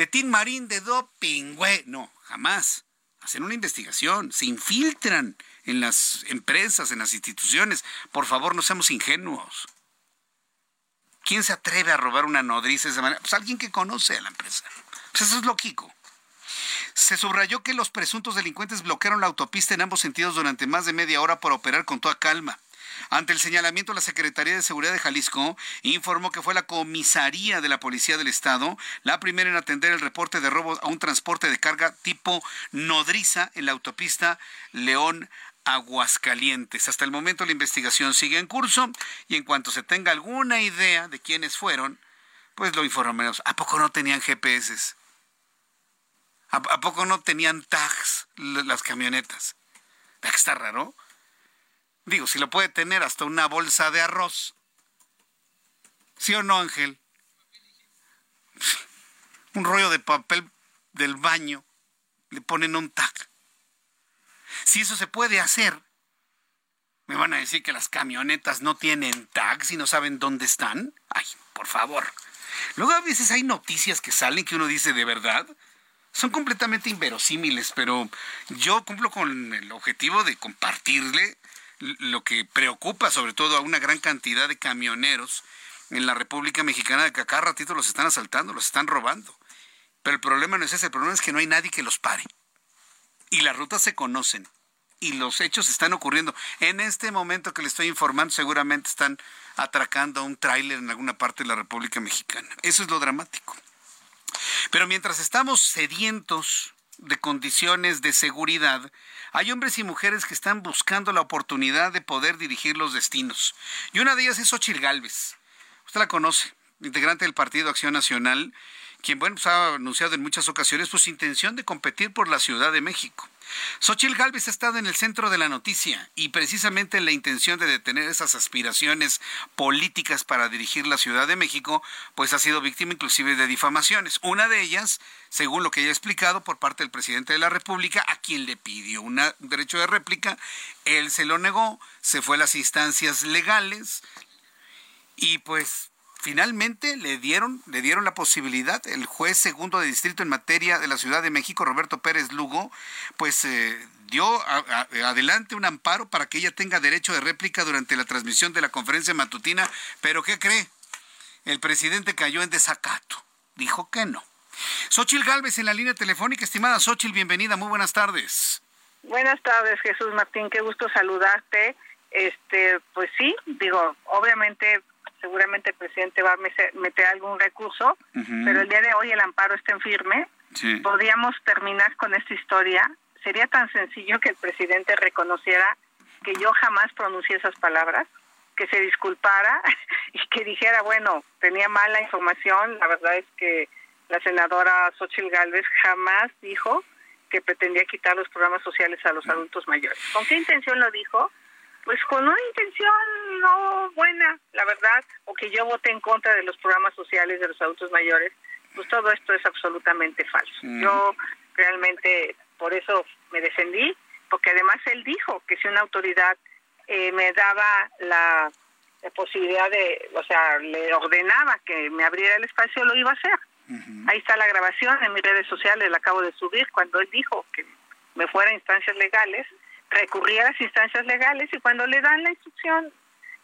C: de Tim Marín de doping, güey. No, jamás. Hacen una investigación, se infiltran en las empresas, en las instituciones. Por favor, no seamos ingenuos. ¿Quién se atreve a robar una nodriza de esa manera? Pues alguien que conoce a la empresa. Pues eso es lógico. Se subrayó que los presuntos delincuentes bloquearon la autopista en ambos sentidos durante más de media hora por operar con toda calma. Ante el señalamiento, la Secretaría de Seguridad de Jalisco informó que fue la comisaría de la Policía del Estado la primera en atender el reporte de robo a un transporte de carga tipo nodriza en la autopista León Aguascalientes. Hasta el momento la investigación sigue en curso y en cuanto se tenga alguna idea de quiénes fueron, pues lo informaremos. ¿A poco no tenían GPS? ¿A, poco no tenían tags las camionetas? ¿Verdad que está raro? Digo, si lo puede tener hasta una bolsa de arroz. ¿Sí o no, Ángel? Un rollo de papel del baño. Le ponen un tag. Si eso se puede hacer, me van a decir que las camionetas no tienen tags y no saben dónde están. Ay, por favor. Luego a veces hay noticias que salen que uno dice de verdad. Son completamente inverosímiles, pero yo cumplo con el objetivo de compartirle lo que preocupa sobre todo a una gran cantidad de camioneros en la República Mexicana de que a cada ratito los están asaltando, los están robando. Pero el problema no es ese, el problema es que no hay nadie que los pare. Y las rutas se conocen y los hechos están ocurriendo. En este momento que le estoy informando, seguramente están atracando a un tráiler en alguna parte de la República Mexicana. Eso es lo dramático. Pero mientras estamos sedientos de condiciones de seguridad, hay hombres y mujeres que están buscando la oportunidad de poder dirigir los destinos. Y una de ellas es Ochil Gálvez. Usted la conoce, integrante del Partido Acción Nacional, quien bueno, pues, ha anunciado en muchas ocasiones su intención de competir por la Ciudad de México. Xochil Gálvez ha estado en el centro de la noticia y precisamente en la intención de detener esas aspiraciones políticas para dirigir la Ciudad de México, pues ha sido víctima inclusive de difamaciones. Una de ellas, según lo que ella ha explicado por parte del presidente de la República, a quien le pidió un derecho de réplica, él se lo negó, se fue a las instancias legales y pues finalmente le dieron, le dieron la posibilidad, el juez segundo de distrito en materia de la Ciudad de México, Roberto Pérez Lugo, pues eh, dio adelante un amparo para que ella tenga derecho de réplica durante la transmisión de la conferencia matutina, pero ¿qué cree? El presidente cayó en desacato, dijo que no. Xochil Gálvez en la línea telefónica, estimada Xochil, bienvenida, muy buenas tardes.
K: Buenas tardes, Jesús Martín, qué gusto saludarte. Este, pues sí, digo, obviamente seguramente el presidente va a meter algún recurso, pero el día de hoy el amparo está en firme. Podríamos terminar con esta historia. Sería tan sencillo que el presidente reconociera que yo jamás pronuncié esas palabras, que se disculpara y que dijera, bueno, tenía mala información. La verdad es que la senadora Xochitl Galvez jamás dijo que pretendía quitar los programas sociales a los adultos mayores. ¿Con qué intención lo dijo? Pues con una intención no buena, la verdad, o que yo voté en contra de los programas sociales de los adultos mayores, pues todo esto es absolutamente falso. Mm. Yo realmente por eso me defendí, porque además él dijo que si una autoridad eh, me daba la, posibilidad de, o sea, le ordenaba que me abriera el espacio, lo iba a hacer. Ahí está la grabación en mis redes sociales, la acabo de subir, cuando él dijo que me fuera a instancias legales recurrir a las instancias legales y cuando le dan la instrucción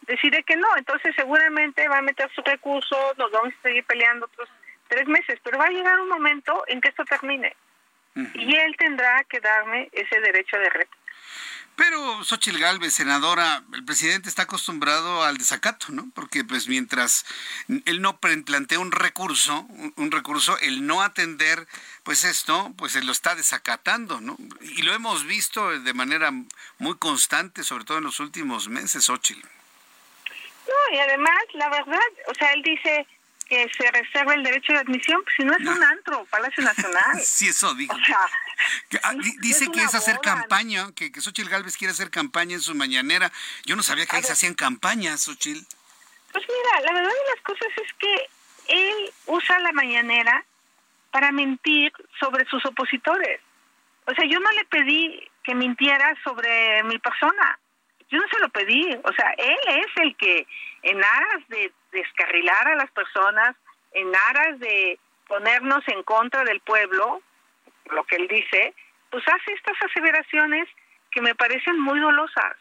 K: decide que no, entonces seguramente va a meter su recurso, nos vamos a seguir peleando otros tres meses, pero va a llegar un momento en que esto termine. Y él tendrá que darme ese derecho de réplica.
C: Pero Xochitl Galvez, senadora, el presidente está acostumbrado al desacato, ¿no? Porque pues mientras él no plantea un recurso, un recurso, el no atender pues esto, pues él lo está desacatando, ¿no? Y lo hemos visto de manera muy constante, sobre todo en los últimos meses, Xochitl.
K: No, y además, la verdad, o sea, él dice, que se reserva el derecho de admisión, pues, si no es un antro, Palacio Nacional.
C: sí, eso dijo. Ah, dice que es hacer campaña, que, que Xochitl Galvez quiere hacer campaña en su mañanera. Yo no sabía que ahí se hacían campañas, Xochitl.
K: Pues mira, la verdad de las cosas es que él usa la mañanera para mentir sobre sus opositores. O sea, yo no le pedí que mintiera sobre mi persona. Yo no se lo pedí. O sea, él es el que, en aras de descarrilar a las personas, en aras de ponernos en contra del pueblo, lo que él dice, pues hace estas aseveraciones que me parecen muy dolosas.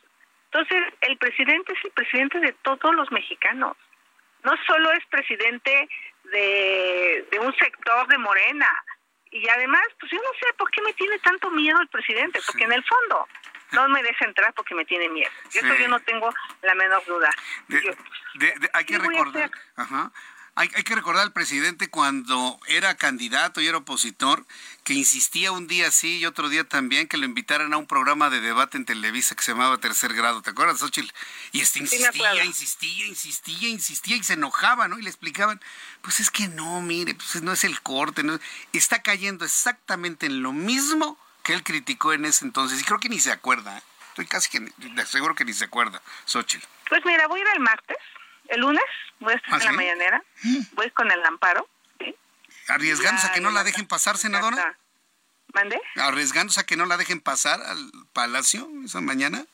K: Entonces, el presidente es el presidente de todos los mexicanos. No solo es presidente de, de un sector de Morena. Y además, pues yo no sé por qué me tiene tanto miedo el presidente, porque en el fondo no me deja entrar porque me tiene miedo. Yo yo no tengo la menor duda.
C: hay que recordar, ajá, hay, que recordar al presidente cuando era candidato y era opositor, que insistía un día sí y otro día también que lo invitaran a un programa de debate en Televisa que se llamaba Tercer Grado. ¿Te acuerdas, Xochitl? Y este insistía, insistía, insistía, insistía y se enojaba, ¿no? Y le explicaban, pues es que no, mire, pues no es el corte, no, está cayendo exactamente en lo mismo que él criticó en ese entonces. Y creo que ni se acuerda. ¿eh? Estoy casi que, seguro que ni se acuerda, Xochitl.
K: Pues mira, voy a ir el martes el lunes voy a estar ¿Ah, en la mañanera, mm. voy con el amparo.
C: ¿Arriesgándose a que no la dejen pasar, senadora?
K: ¿Mande?
C: ¿Arriesgándose a que no la dejen pasar al palacio esa mañana?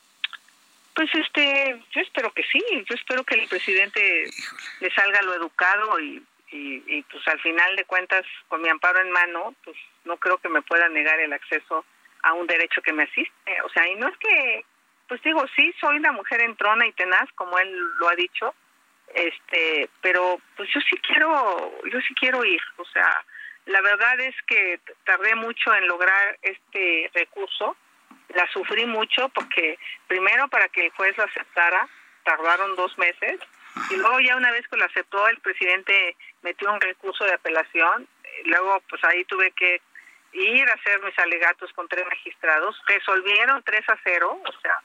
K: Pues este, yo espero que sí, yo espero que el presidente le salga lo educado y, y, y, pues al final de cuentas, con mi amparo en mano, pues no creo que me pueda negar el acceso a un derecho que me asiste. O sea, y no es que, pues digo, sí, soy una mujer entrona y tenaz, como él lo ha dicho, este pero pues yo sí quiero yo sí quiero ir o sea la verdad es que tardé mucho en lograr este recurso la sufrí mucho porque primero para que el juez lo aceptara tardaron dos meses y luego ya una vez que lo aceptó el presidente metió un recurso de apelación luego pues ahí tuve que ir a hacer mis alegatos con tres magistrados. Resolvieron tres a cero o sea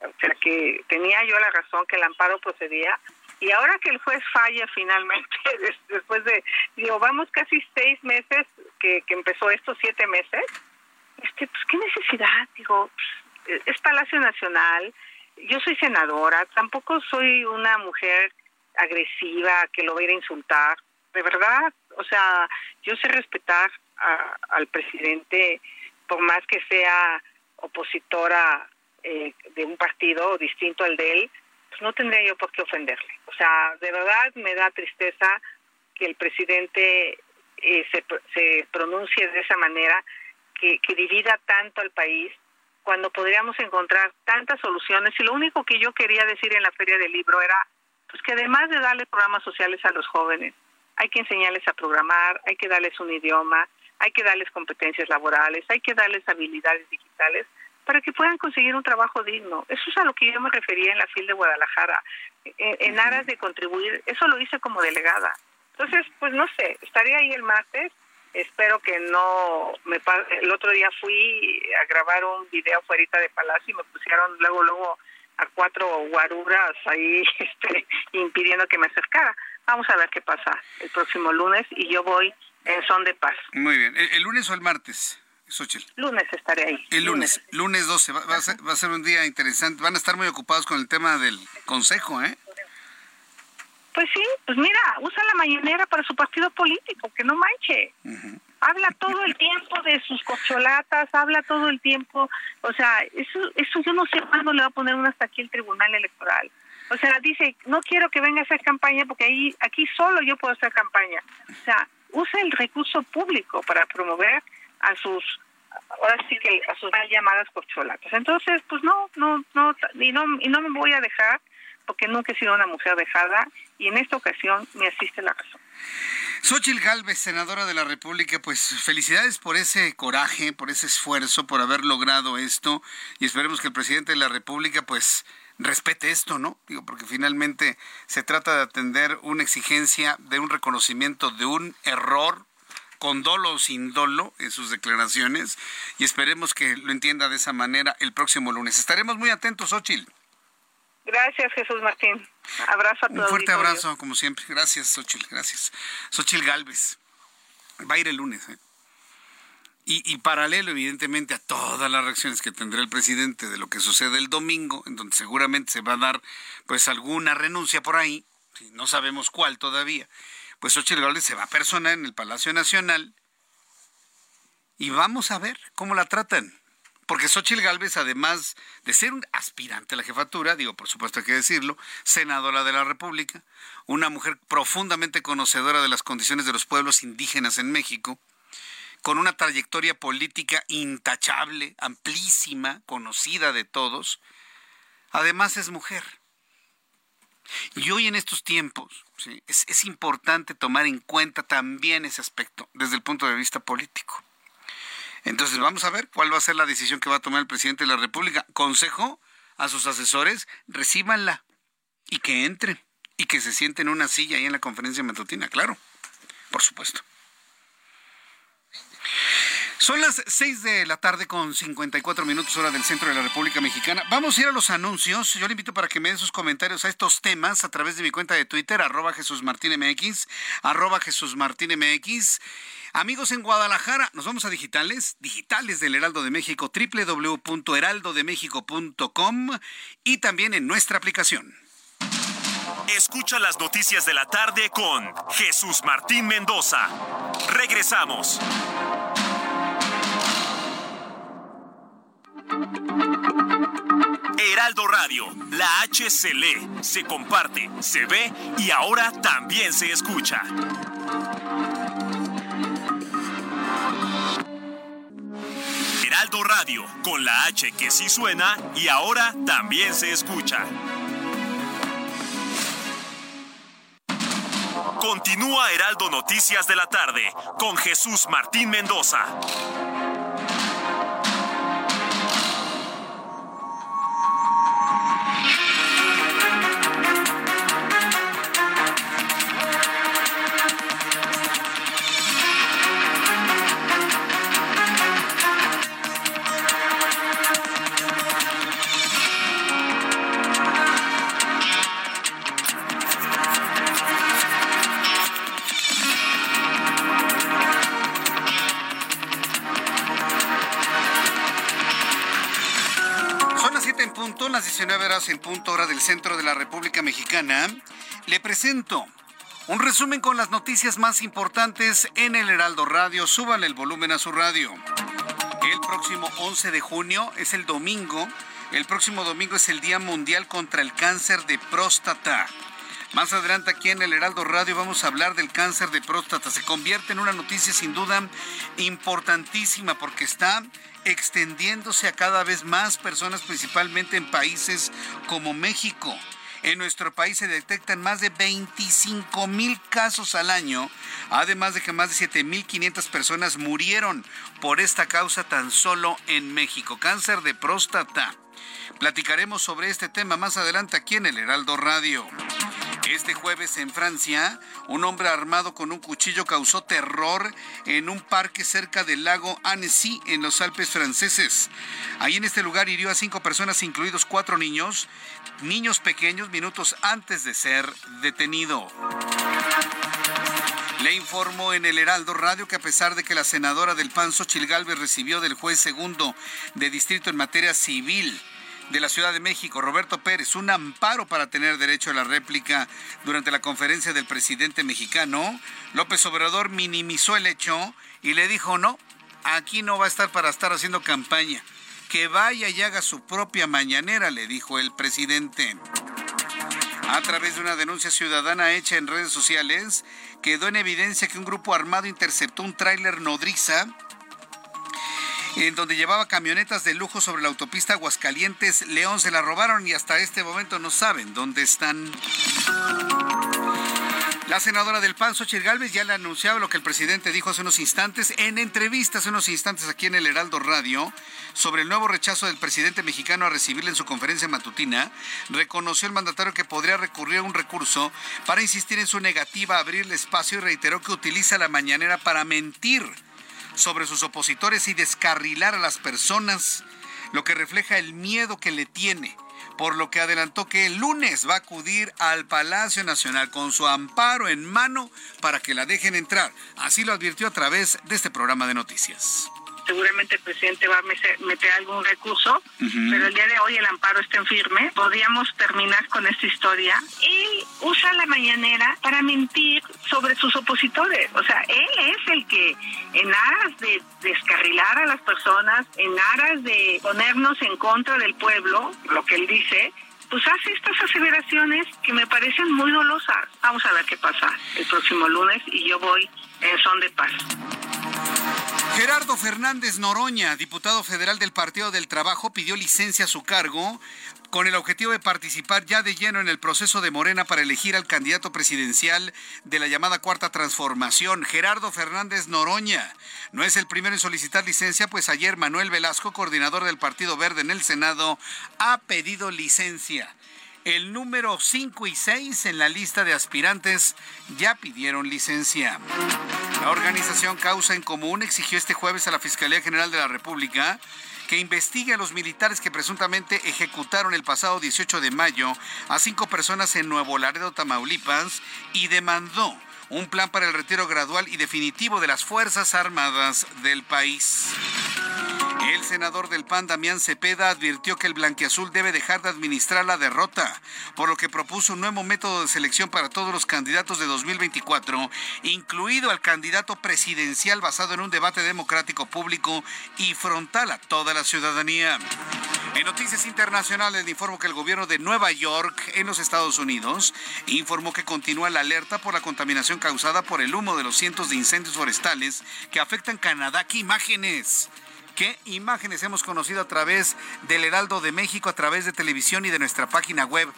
K: o sea que tenía yo la razón que el amparo procedía. Y ahora que el juez falla finalmente, después de, digo, vamos casi seis meses que, que empezó esto, siete meses, este, pues qué necesidad, digo, pues, es Palacio Nacional, yo soy senadora, tampoco soy una mujer agresiva que lo vaya a insultar, de verdad, o sea, yo sé respetar al presidente por más que sea opositora eh, de un partido distinto al de él, pues no tendría yo por qué ofenderle. O sea, de verdad me da tristeza que el presidente eh, se, se pronuncie de esa manera, que, que divida tanto al país, cuando podríamos encontrar tantas soluciones. Y lo único que yo quería decir en la feria del libro era pues que además de darle programas sociales a los jóvenes, hay que enseñarles a programar, hay que darles un idioma, hay que darles competencias laborales, hay que darles habilidades digitales para que puedan conseguir un trabajo digno. Eso es a lo que yo me refería en la FIL de Guadalajara, en, aras de contribuir. Eso lo hice como delegada. Entonces, pues no sé, estaría ahí el martes. Espero que no me el otro día fui a grabar un video fuera de Palacio y me pusieron luego luego a cuatro guaruras ahí este, impidiendo que me acercara. Vamos a ver qué pasa el próximo lunes y yo voy en son de paz.
C: Muy bien. el lunes o el martes?
K: Lunes estaré ahí.
C: El lunes, lunes, 12. Va, a ser, va, a ser, un día interesante. Van a estar muy ocupados con el tema del consejo, ¿eh?
K: Pues sí, pues mira, usa la mañanera para su partido político, que no manche. Habla todo el tiempo de sus cocholatas, habla todo el tiempo. O sea, eso, eso yo no sé cuándo le va a poner una hasta aquí el Tribunal Electoral. O sea, dice, no quiero que venga a hacer campaña porque ahí aquí solo yo puedo hacer campaña. O sea, usa el recurso público para promover a sus ahora sí que a sus mal llamadas corcholatas. Entonces, pues no, no, no, y no, y no me voy a dejar porque nunca he sido una mujer dejada y en esta ocasión me asiste la razón.
C: Xochil Gálvez, senadora de la República, pues felicidades por ese coraje, por ese esfuerzo, por haber logrado esto y esperemos que el presidente de la República pues respete esto, ¿no? Digo, porque finalmente se trata de atender una exigencia de un reconocimiento de un error con dolo o sin dolo en sus declaraciones y esperemos que lo entienda de esa manera el próximo lunes. Estaremos muy atentos, Ochil.
K: Gracias, Jesús Martín. Abrazo a todos.
C: Un fuerte abrazo, como siempre. Gracias, Xochil. Gracias. Xochil Galvez. Va a ir el lunes. ¿eh? Y, y, paralelo, evidentemente, a todas las reacciones que tendrá el presidente de lo que sucede el domingo, en donde seguramente se va a dar pues alguna renuncia por ahí, no sabemos cuál todavía, pues Xochitl Gálvez se va a personar en el Palacio Nacional y vamos a ver cómo la tratan. Porque Xochitl Gálvez, además de ser un aspirante a la jefatura, digo, por supuesto hay que decirlo, senadora de la República, una mujer profundamente conocedora de las condiciones de los pueblos indígenas en México, con una trayectoria política intachable, amplísima, conocida de todos, además es mujer. Y hoy en estos tiempos es, es importante tomar en cuenta también ese aspecto desde el punto de vista político. Entonces vamos a ver cuál va a ser la decisión que va a tomar el presidente de la República. Consejo a sus asesores, recíbanla y que entren y que se sienten en una silla ahí en la conferencia matutina, claro, por supuesto. Son las 6 de la tarde con 54 minutos hora del centro de la República Mexicana. Vamos a ir a los anuncios. Yo le invito para que me den sus comentarios a estos temas a través de mi cuenta de Twitter, arroba Jesús Martín MX, arroba Jesús Martín MX. Amigos en Guadalajara, nos vamos a digitales, digitales del Heraldo de México, www.heraldodemexico.com y también en nuestra aplicación.
B: Escucha las noticias de la tarde con Jesús Martín Mendoza. Regresamos. Heraldo Radio, la H se lee, se comparte, se ve y ahora también se escucha. Heraldo Radio, con la H que sí suena y ahora también se escucha. Continúa Heraldo Noticias de la tarde con Jesús Martín Mendoza.
C: Punto hora del centro de la República Mexicana, le presento un resumen con las noticias más importantes en el Heraldo Radio. Súbale el volumen a su radio. El próximo 11 de junio es el domingo. El próximo domingo es el Día Mundial contra el Cáncer de Próstata. Más adelante aquí en el Heraldo Radio vamos a hablar del cáncer de próstata. Se convierte en una noticia sin duda importantísima porque está extendiéndose a cada vez más personas, principalmente en países como México. En nuestro país se detectan más de 25 mil casos al año, además de que más de 7 mil 500 personas murieron por esta causa tan solo en México. Cáncer de próstata. Platicaremos sobre este tema más adelante aquí en el Heraldo Radio. Este jueves en Francia, un hombre armado con un cuchillo causó terror en un parque cerca del lago Annecy, en los Alpes franceses. Ahí en este lugar hirió a cinco personas, incluidos cuatro niños, niños pequeños, minutos antes de ser detenido. Le informó en el Heraldo Radio que a pesar de que la senadora del PAN, Xochil recibió del juez segundo de distrito en materia civil de la Ciudad de México, Roberto Pérez, un amparo para tener derecho a la réplica durante la conferencia del presidente mexicano, López Obrador minimizó el hecho y le dijo, no, aquí no va a estar para estar haciendo campaña. Que vaya y haga su propia mañanera, le dijo el presidente. A través de una denuncia ciudadana hecha en redes sociales, quedó en evidencia que un grupo armado interceptó un tráiler nodriza en donde llevaba camionetas de lujo sobre la autopista Aguascalientes León. Se la robaron y hasta este momento no saben dónde están. La senadora del PAN, Xochitl Gálvez, ya le anunciaba lo que el presidente dijo hace unos instantes, en entrevistas hace unos instantes aquí en el Heraldo Radio, sobre el nuevo rechazo del presidente mexicano a recibirle en su conferencia matutina, reconoció el mandatario que podría recurrir a un recurso para insistir en su negativa a abrirle espacio y reiteró que utiliza la mañanera para mentir sobre sus opositores y descarrilar a las personas, lo que refleja el miedo que le tiene, por lo que adelantó que el lunes va a acudir al Palacio Nacional con su amparo en mano para que la dejen entrar. Así lo advirtió a través de este programa de noticias.
K: Seguramente el presidente va a meter algún recurso, pero el día de hoy el amparo está en firme. Podríamos terminar con esta historia. Él usa la mañanera para mentir sobre sus opositores. O sea, él es el que en aras de descarrilar a las personas, en aras de ponernos en contra del pueblo, lo que él dice, pues hace estas aseveraciones que me parecen muy dolosas. Vamos a ver qué pasa el próximo lunes y yo voy en son de paz.
C: Gerardo Fernández Noroña, diputado federal del Partido del Trabajo, pidió licencia a su cargo con el objetivo de participar ya de lleno en el proceso de Morena para elegir al candidato presidencial de la llamada Cuarta Transformación, Gerardo Fernández Noroña. No es el primero en solicitar licencia, pues ayer Manuel Velasco, coordinador del Partido Verde en el Senado, ha pedido licencia. El número 5 y 6 en la lista de aspirantes ya pidieron licencia. La organización Causa en Común exigió este jueves a la Fiscalía General de la República que investigue a los militares que presuntamente ejecutaron el pasado 18 de mayo a cinco personas en Nuevo Laredo, Tamaulipas, y demandó un plan para el retiro gradual y definitivo de las Fuerzas Armadas del país. El senador del PAN, Damián Cepeda, advirtió que el blanquiazul debe dejar de administrar la derrota, por lo que propuso un nuevo método de selección para todos los candidatos de 2024, incluido al candidato presidencial basado en un debate democrático público y frontal a toda la ciudadanía. En noticias internacionales le informo que el gobierno de Nueva York, en los Estados Unidos, informó que continúa la alerta por la contaminación causada por el humo de los cientos de incendios forestales que afectan Canadá. ¿Qué imágenes? ¿Qué imágenes hemos conocido a través del Heraldo de México, a través de televisión y de nuestra página web?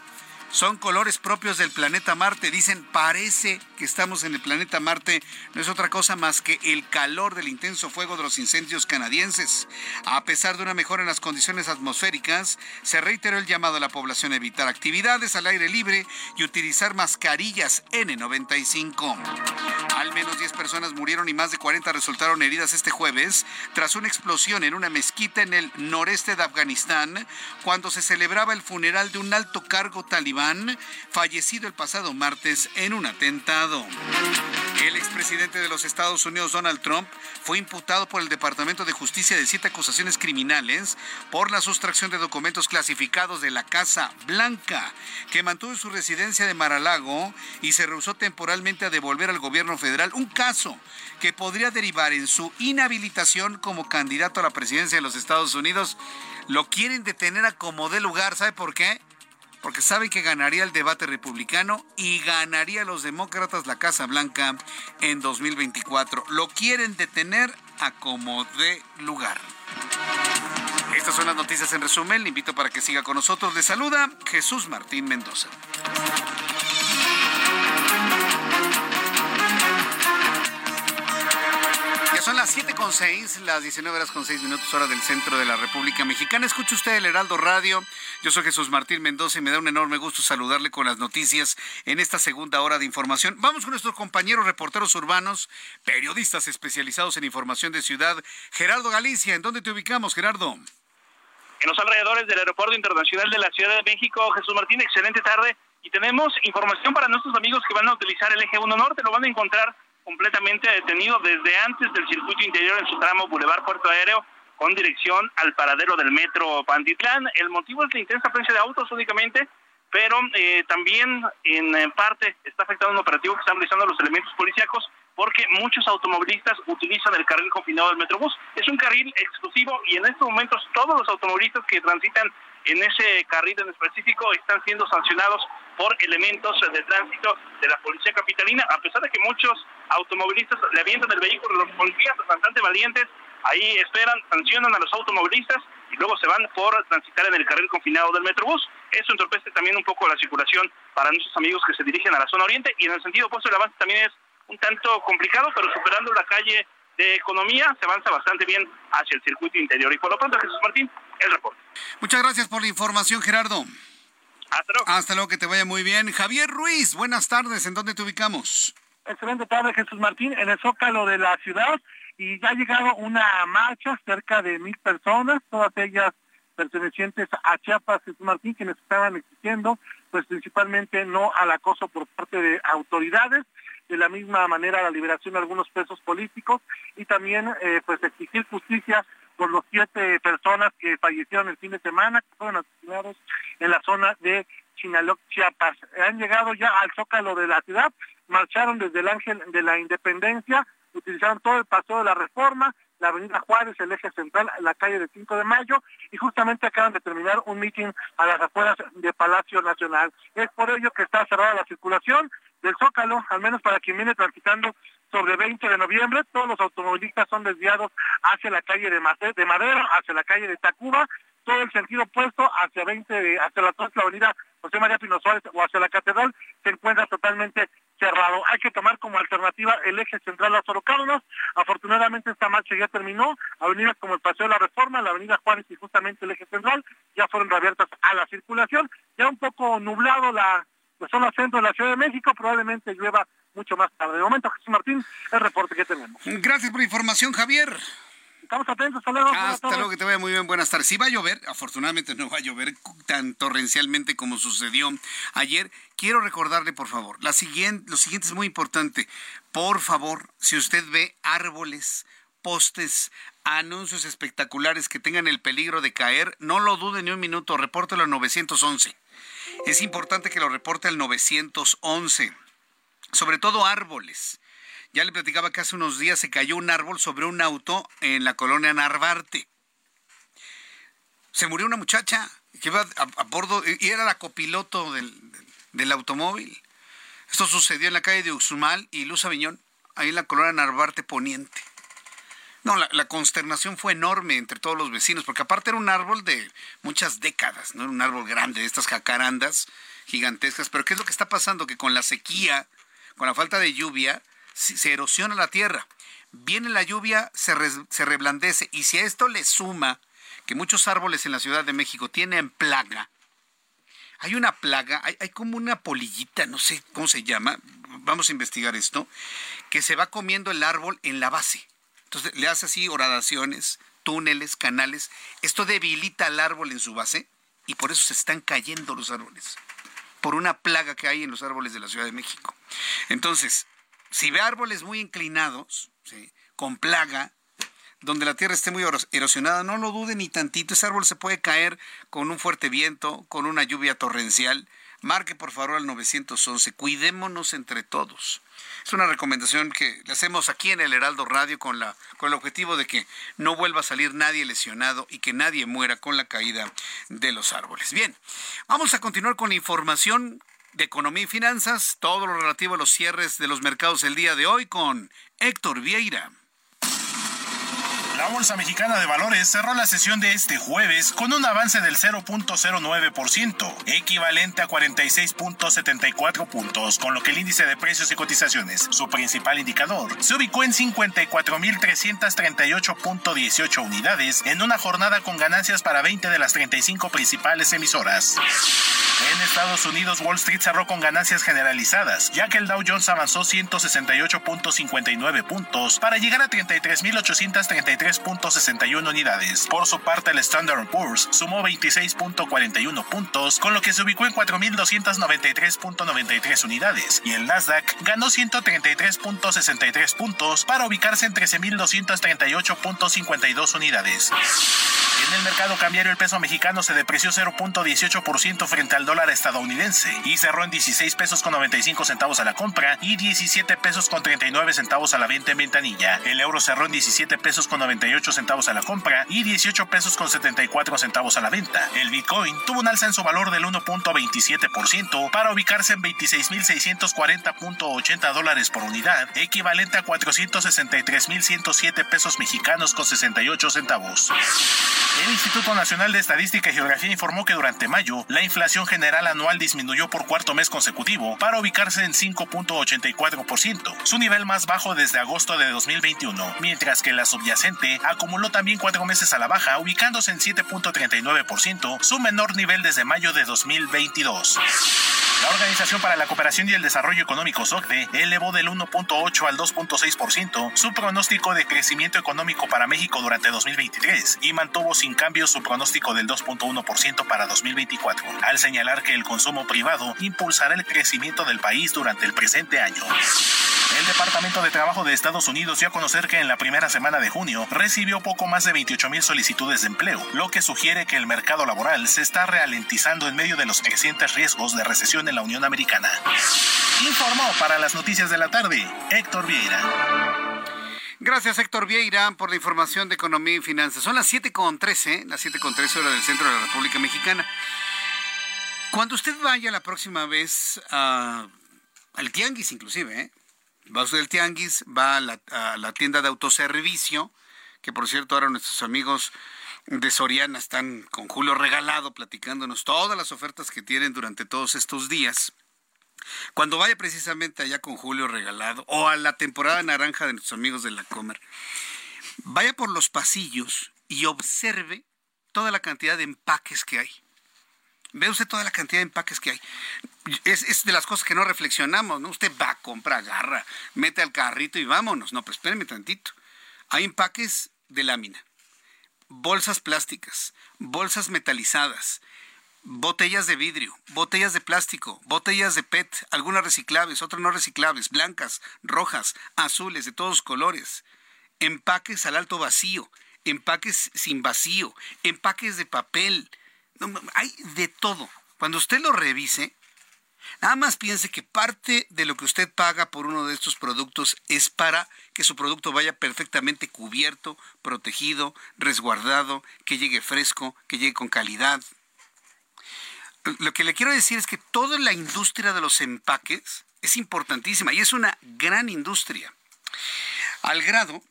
C: Son colores propios del planeta Marte. Dicen, parece que estamos en el planeta Marte. No es otra cosa más que el calor del intenso fuego de los incendios canadienses. A pesar de una mejora en las condiciones atmosféricas, se reiteró el llamado a la población a evitar actividades al aire libre y utilizar mascarillas N95. Al menos 10 personas murieron y más de 40 resultaron heridas este jueves tras una explosión en una mezquita en el noreste de Afganistán cuando se celebraba el funeral de un alto cargo talibán fallecido el pasado martes en un atentado. El expresidente de los Estados Unidos, Donald Trump, fue imputado por el Departamento de Justicia de siete acusaciones criminales por la sustracción de documentos clasificados de la Casa Blanca, que mantuvo su residencia de Mar-a-Lago y se rehusó temporalmente a devolver al gobierno federal un caso que podría derivar en su inhabilitación como candidato a la presidencia de los Estados Unidos. Lo quieren detener a como de lugar, ¿sabe por qué? Porque saben que ganaría el debate republicano y ganaría los demócratas la Casa Blanca en 2024. Lo quieren detener a como de lugar. Estas son las noticias en resumen. Le invito para que siga con nosotros. Le saluda Jesús Martín Mendoza. son las 7 con 6, las 19 horas con 6 minutos hora del centro de la República Mexicana. Escucha usted el Heraldo Radio. Yo soy Jesús Martín Mendoza y me da un enorme gusto saludarle con las noticias en esta segunda hora de información. Vamos con nuestros compañeros reporteros urbanos, periodistas especializados en información de ciudad. Gerardo Galicia, ¿en dónde te ubicamos, Gerardo?
L: En los alrededores del Aeropuerto Internacional de la Ciudad de México, Jesús Martín, excelente tarde. Y tenemos información para nuestros amigos que van a utilizar el eje 1 Norte. Lo van a encontrar completamente detenido desde antes del circuito interior en su tramo Boulevard Puerto Aéreo con dirección al paradero del metro Pantitlán. El motivo es la intensa presencia de autos únicamente, pero eh, también en parte está afectado un operativo que están realizando los elementos policíacos porque muchos automovilistas utilizan el carril confinado del Metrobús. Es un carril exclusivo y en estos momentos todos los automovilistas que transitan en ese carril en específico están siendo sancionados por elementos de tránsito de la Policía Capitalina, a pesar de que muchos automovilistas le avientan el vehículo, los policías bastante valientes, ahí esperan, sancionan a los automovilistas y luego se van por transitar en el carril confinado del Metrobús. Eso entorpece también un poco la circulación para nuestros amigos que se dirigen a la zona oriente y en el sentido opuesto el avance también es un tanto complicado, pero superando la calle de economía se avanza bastante bien hacia el circuito interior. Y por lo pronto, Jesús Martín, el reporte.
C: Muchas gracias por la información, Gerardo.
L: Hasta luego.
C: Hasta luego, que te vaya muy bien. Javier Ruiz, buenas tardes. ¿En dónde te ubicamos?
M: Excelente tarde, Jesús Martín, en el Zócalo de la ciudad. Y ya ha llegado una marcha, cerca de mil personas, todas ellas pertenecientes a Chiapas, Jesús Martín, quienes estaban exigiendo, pues principalmente no al acoso por parte de autoridades de la misma manera la liberación de algunos presos políticos y también eh, pues exigir justicia por los siete personas que fallecieron el fin de semana, que fueron asesinados en la zona de Chinaloc, Chiapas. Han llegado ya al zócalo de la ciudad, marcharon desde el Ángel de la Independencia, utilizaron todo el paso de la Reforma, la Avenida Juárez, el eje central, la calle del 5 de Mayo, y justamente acaban de terminar un mitin a las afueras de Palacio Nacional. Es por ello que está cerrada la circulación del Zócalo, al menos para quien viene transitando sobre 20 de noviembre, todos los automovilistas son desviados hacia la calle de Madera, hacia la calle de Tacuba, todo el sentido opuesto hacia 20, hacia la, la avenida José María Pino Suárez o hacia la catedral, se encuentra totalmente cerrado. Hay que tomar como alternativa el eje central Lázaro Cárdenas. Afortunadamente esta marcha ya terminó. Avenidas como el Paseo de la Reforma, la Avenida Juárez y justamente el eje central ya fueron reabiertas a la circulación. Ya un poco nublado la, zona centro de la Ciudad de México, probablemente llueva mucho más tarde. De momento, Jesús Martín, el reporte que tenemos.
C: Gracias por la información, Javier.
M: Estamos atentos, hasta luego.
C: Hasta luego, que te vaya muy bien, buenas tardes. Si va a llover, afortunadamente no va a llover tan torrencialmente como sucedió ayer. Quiero recordarle, por favor, la siguiente, lo siguiente es muy importante. Por favor, si usted ve árboles, postes, anuncios espectaculares que tengan el peligro de caer, no lo dude ni un minuto, repórtelo al 911. Es importante que lo reporte al 911. Sobre todo árboles ya le platicaba que hace unos días se cayó un árbol sobre un auto en la colonia Narvarte. Se murió una muchacha que iba a, bordo y era la copiloto del, automóvil. Esto sucedió en la calle de Uxumal y Luz Aviñón, ahí en la colonia Narvarte Poniente. No, la, la, consternación fue enorme entre todos los vecinos, porque aparte era un árbol de muchas décadas, no era un árbol grande, de estas jacarandas gigantescas. Pero ¿qué es lo que está pasando? Que con la sequía, con la falta de lluvia, se erosiona la tierra. Viene la lluvia, se, se reblandece. Y si a esto le suma que muchos árboles en la Ciudad de México tienen plaga, hay una plaga, hay, hay, como una polillita, no sé cómo se llama, vamos a investigar esto, que se va comiendo el árbol en la base. Entonces le hace así horadaciones, túneles, canales. Esto debilita al árbol en su base y por eso se están cayendo los árboles, por una plaga que hay en los árboles de la Ciudad de México. Entonces, si ve árboles muy inclinados, con plaga, donde la tierra esté muy erosionada, no lo dude ni tantito, ese árbol se puede caer con un fuerte viento, con una lluvia torrencial. Marque por favor al 911, cuidémonos entre todos. Es una recomendación que le hacemos aquí en el Heraldo Radio con, la, con el objetivo de que no vuelva a salir nadie lesionado y que nadie muera con la caída de los árboles. Bien, vamos a continuar con la información de Economía y Finanzas, todo lo relativo a los cierres de los mercados el día de hoy con Héctor Vieira.
N: La Bolsa Mexicana de Valores cerró la sesión de este jueves con un avance del 0.09%, equivalente a 46.74 puntos, con lo que el índice de precios y cotizaciones, su principal indicador, se ubicó en 54.338.18 unidades en una jornada con ganancias para 20 de las 35 principales emisoras. En Estados Unidos, Wall Street cerró con ganancias generalizadas, ya que el Dow Jones avanzó 168.59 puntos para llegar a 33.833 3.61 unidades. Por su parte, el Standard Poor's sumó 26.41 puntos, con lo que se ubicó en 4.293.93 unidades, y el Nasdaq ganó 133.63 puntos para ubicarse en 13.238.52 unidades. En el mercado cambiario el peso mexicano se depreció 0.18% frente al dólar estadounidense y cerró en 16 pesos con 95 centavos a la compra y 17 pesos con 39 centavos a la venta en ventanilla. El euro cerró en 17 pesos con 98 centavos a la compra y 18 pesos con 74 centavos a la venta. El Bitcoin tuvo un alza en su valor del 1.27% para ubicarse en 26.640.80 dólares por unidad, equivalente a 463.107 pesos mexicanos con 68 centavos. El Instituto Nacional de Estadística y Geografía informó que durante mayo la inflación general anual disminuyó por cuarto mes consecutivo para ubicarse en 5.84%, su nivel más bajo desde agosto de 2021, mientras que la subyacente acumuló también cuatro meses a la baja, ubicándose en 7.39%, su menor nivel desde mayo de 2022. La Organización para la Cooperación y el Desarrollo Económico SOCDE elevó del 1.8 al 2.6% su pronóstico de crecimiento económico para México durante 2023 y mantuvo sin cambio su pronóstico del 2.1% para 2024, al señalar que el consumo privado impulsará el crecimiento del país durante el presente año. El Departamento de Trabajo de Estados Unidos dio a conocer que en la primera semana de junio recibió poco más de 28 mil solicitudes de empleo, lo que sugiere que el mercado laboral se está ralentizando en medio de los crecientes riesgos de recesión en la Unión Americana. Informó para las noticias de la tarde Héctor Vieira.
C: Gracias, Héctor Vieira, por la información de economía y finanzas. Son las 7.13, las 7.13 horas del centro de la República Mexicana. Cuando usted vaya la próxima vez a, al tianguis, inclusive, ¿eh? Va usted al tianguis, va a la, a la tienda de autoservicio, que por cierto ahora nuestros amigos de Soriana están con Julio Regalado platicándonos todas las ofertas que tienen durante todos estos días. Cuando vaya precisamente allá con Julio Regalado o a la temporada naranja de nuestros amigos de la Comer, vaya por los pasillos y observe toda la cantidad de empaques que hay. Ve usted toda la cantidad de empaques que hay. Es, es, de las cosas que no reflexionamos, ¿no? Usted va, compra, agarra, mete al carrito y vámonos. No, pero espéreme tantito. Hay empaques de lámina, bolsas plásticas, bolsas metalizadas, botellas de vidrio, botellas de plástico, botellas de PET, algunas reciclables, otras no reciclables, blancas, rojas, azules, de todos colores, empaques al alto vacío, empaques sin vacío, empaques de papel, hay de todo. Cuando usted lo revise, nada más piense que parte de lo que usted paga por uno de estos productos es para que su producto vaya perfectamente cubierto, protegido, resguardado, que llegue fresco, que llegue con calidad lo que le quiero decir es que toda la industria de los empaques es importantísima y es una gran industria. Al grado,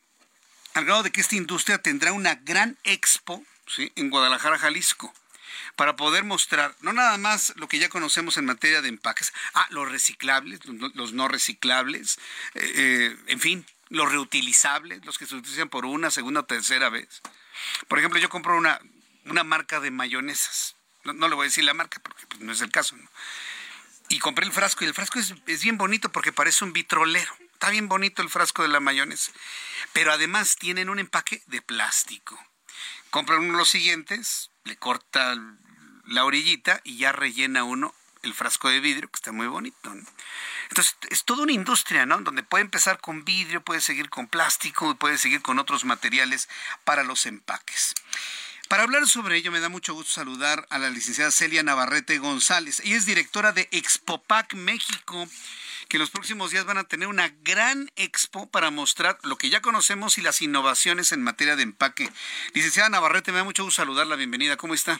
C: al grado de que esta industria tendrá una gran expo ¿sí? en Guadalajara, Jalisco, para poder mostrar no nada más lo que ya conocemos en materia de empaques, ah, los reciclables, los no reciclables, eh, eh, en fin, los reutilizables, los que se utilizan por una, segunda o tercera vez. Por ejemplo, yo compro una, una marca de mayonesas no, le voy a decir la marca porque pues, no es el caso. Y compré el frasco y el frasco es, bien bonito porque parece un vitrolero. Está bien bonito el frasco de la mayonesa. Pero además tienen un empaque de plástico. Compran uno los siguientes, le corta la orillita y ya rellena uno el frasco de vidrio, que está muy bonito. Entonces, es toda una industria, ¿no? Donde puede empezar con vidrio, puede seguir con plástico, puede seguir con otros materiales para los empaques. Para hablar sobre ello, me da mucho gusto saludar a la licenciada Celia Navarrete González. Ella es directora de Expopac México, que en los próximos días van a tener una gran expo para mostrar lo que ya conocemos y las innovaciones en materia de empaque. Licenciada Navarrete, me da mucho gusto saludarla. Bienvenida. ¿Cómo está?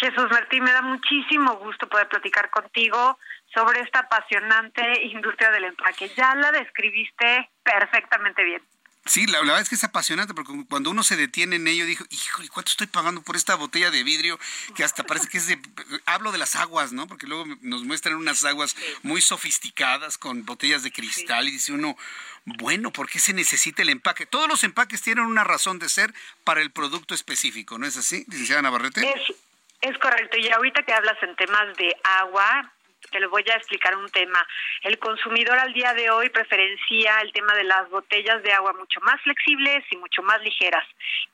O: Jesús Martín, me da muchísimo gusto poder platicar contigo sobre esta apasionante industria del empaque. Ya la describiste perfectamente bien.
C: Sí, la, verdad es que es apasionante porque cuando uno se detiene en ello, dijo, híjole, ¿cuánto estoy pagando por esta botella de vidrio? Que hasta parece que es de... Hablo de las aguas, ¿no? Porque luego nos muestran unas aguas muy sofisticadas con botellas de cristal y dice uno, bueno, ¿por qué se necesita el empaque? Todos los empaques tienen una razón de ser para el producto específico, ¿no es así, licenciada Navarrete?
O: Es, es correcto. Y ahorita que hablas en temas de agua, te lo voy a explicar un tema. El consumidor al día de hoy preferencia el tema de las botellas de agua mucho más flexibles y mucho más ligeras.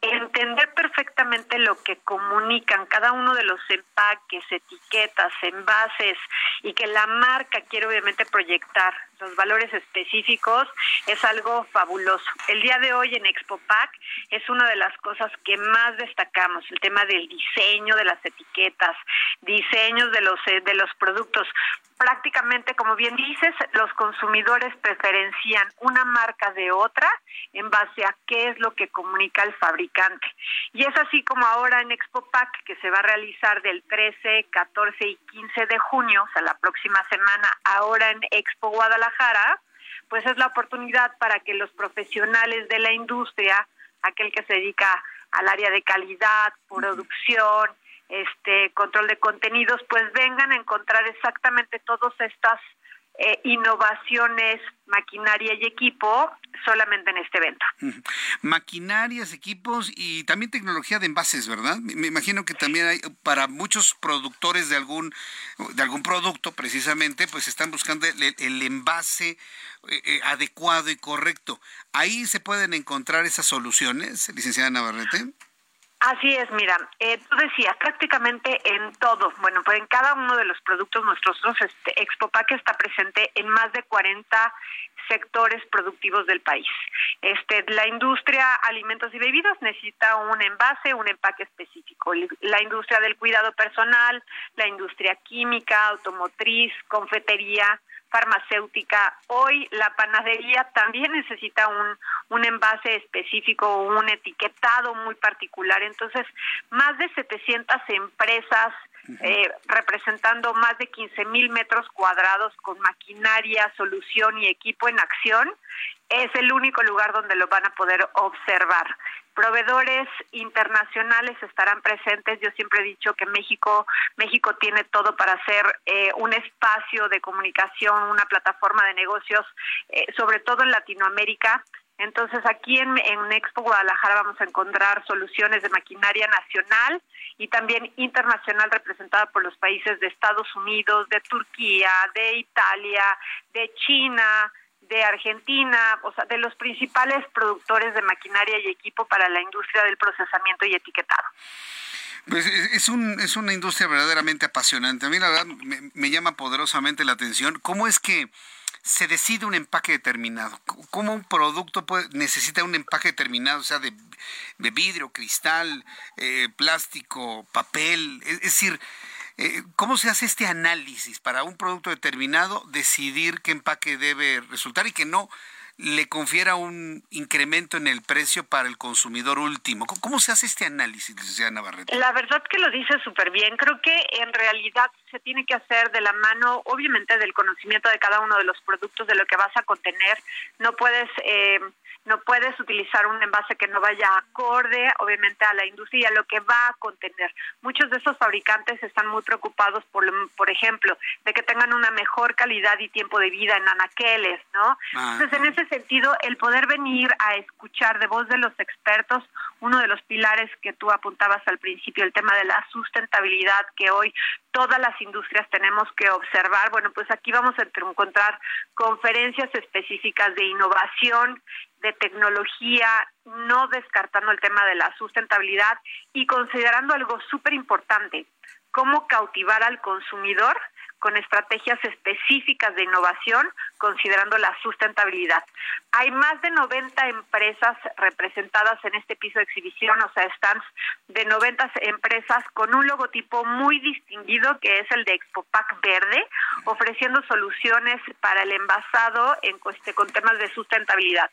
O: Entender perfectamente lo que comunican cada uno de los empaques, etiquetas, envases y que la marca quiere obviamente proyectar los valores específicos es algo fabuloso. El día de hoy en Expo Pack es una de las cosas que más destacamos, el tema del diseño de las etiquetas, diseños de los de los productos. Prácticamente, como bien dices, los consumidores preferencian una marca de otra en base a qué es lo que comunica el fabricante. Y es así como ahora en Expo Pack, que se va a realizar del 13, 14 y 15 de junio, o sea, la próxima semana, ahora en Expo Guadalajara, pues es la oportunidad para que los profesionales de la industria, aquel que se dedica al área de calidad, producción, este control de contenidos, pues vengan a encontrar exactamente todas estas eh, innovaciones, maquinaria y equipo solamente en este evento.
C: Maquinarias, equipos y también tecnología de envases, ¿verdad? Me imagino que también hay para muchos productores de algún de algún producto precisamente, pues están buscando el, envase eh, eh, adecuado y correcto. Ahí se pueden encontrar esas soluciones, licenciada Navarrete.
O: Así es, mira, eh, tú decías prácticamente en todo, bueno, pues en cada uno de los productos nuestros este, Expopac está presente en más de 40 sectores productivos del país. Este, la industria alimentos y bebidas necesita un envase, un empaque específico. La industria del cuidado personal, la industria química, automotriz, confetería, farmacéutica. Hoy la panadería también necesita un, un envase específico, un etiquetado muy particular. Entonces, más de 700 empresas eh, representando más de 15 mil metros cuadrados con maquinaria, solución y equipo en acción, es el único lugar donde lo van a poder observar. Proveedores internacionales estarán presentes. Yo siempre he dicho que México, México tiene todo para ser eh, un espacio de comunicación, una plataforma de negocios, eh, sobre todo en Latinoamérica. Entonces aquí en, en, Expo Guadalajara vamos a encontrar soluciones de maquinaria nacional y también internacional representada por los países de Estados Unidos, de Turquía, de Italia, de China, de Argentina, o sea, de los principales productores de maquinaria y equipo para la industria del procesamiento y etiquetado.
C: Pues es, un, es una industria verdaderamente apasionante. A mí la verdad me, llama poderosamente la atención. ¿Cómo es que se decide un empaque determinado? ¿Cómo un producto puede, necesita un empaque determinado, o sea, de, vidrio, cristal, eh, plástico, papel? Es, decir, eh, ¿cómo se hace este análisis para un producto determinado decidir qué empaque debe resultar y que no le confiera un incremento en el precio para el consumidor último. ¿Cómo se hace este análisis, licenciada Navarrete?
O: La verdad que lo dice súper bien. Creo que en realidad se tiene que hacer de la mano, obviamente, del conocimiento de cada uno de los productos, de lo que vas a contener. No puedes... Eh, no puedes utilizar un envase que no vaya acorde, obviamente, a la industria, a lo que va a contener. Muchos de esos fabricantes están muy preocupados, por, por ejemplo, de que tengan una mejor calidad y tiempo de vida en anaqueles, ¿no? Ah, Entonces, en ese sentido, el poder venir a escuchar de voz de los expertos, uno de los pilares que tú apuntabas al principio, el tema de la sustentabilidad que hoy todas las industrias tenemos que observar. Bueno, pues aquí vamos a encontrar conferencias específicas de innovación de tecnología, no descartando el tema de la sustentabilidad y considerando algo súper importante, cómo cautivar al consumidor con estrategias específicas de innovación, considerando la sustentabilidad. Hay más de 90 empresas representadas en este piso de exhibición, o sea, stands de 90 empresas con un logotipo muy distinguido que es el de Expopac Verde, ofreciendo soluciones para el envasado en, con temas de sustentabilidad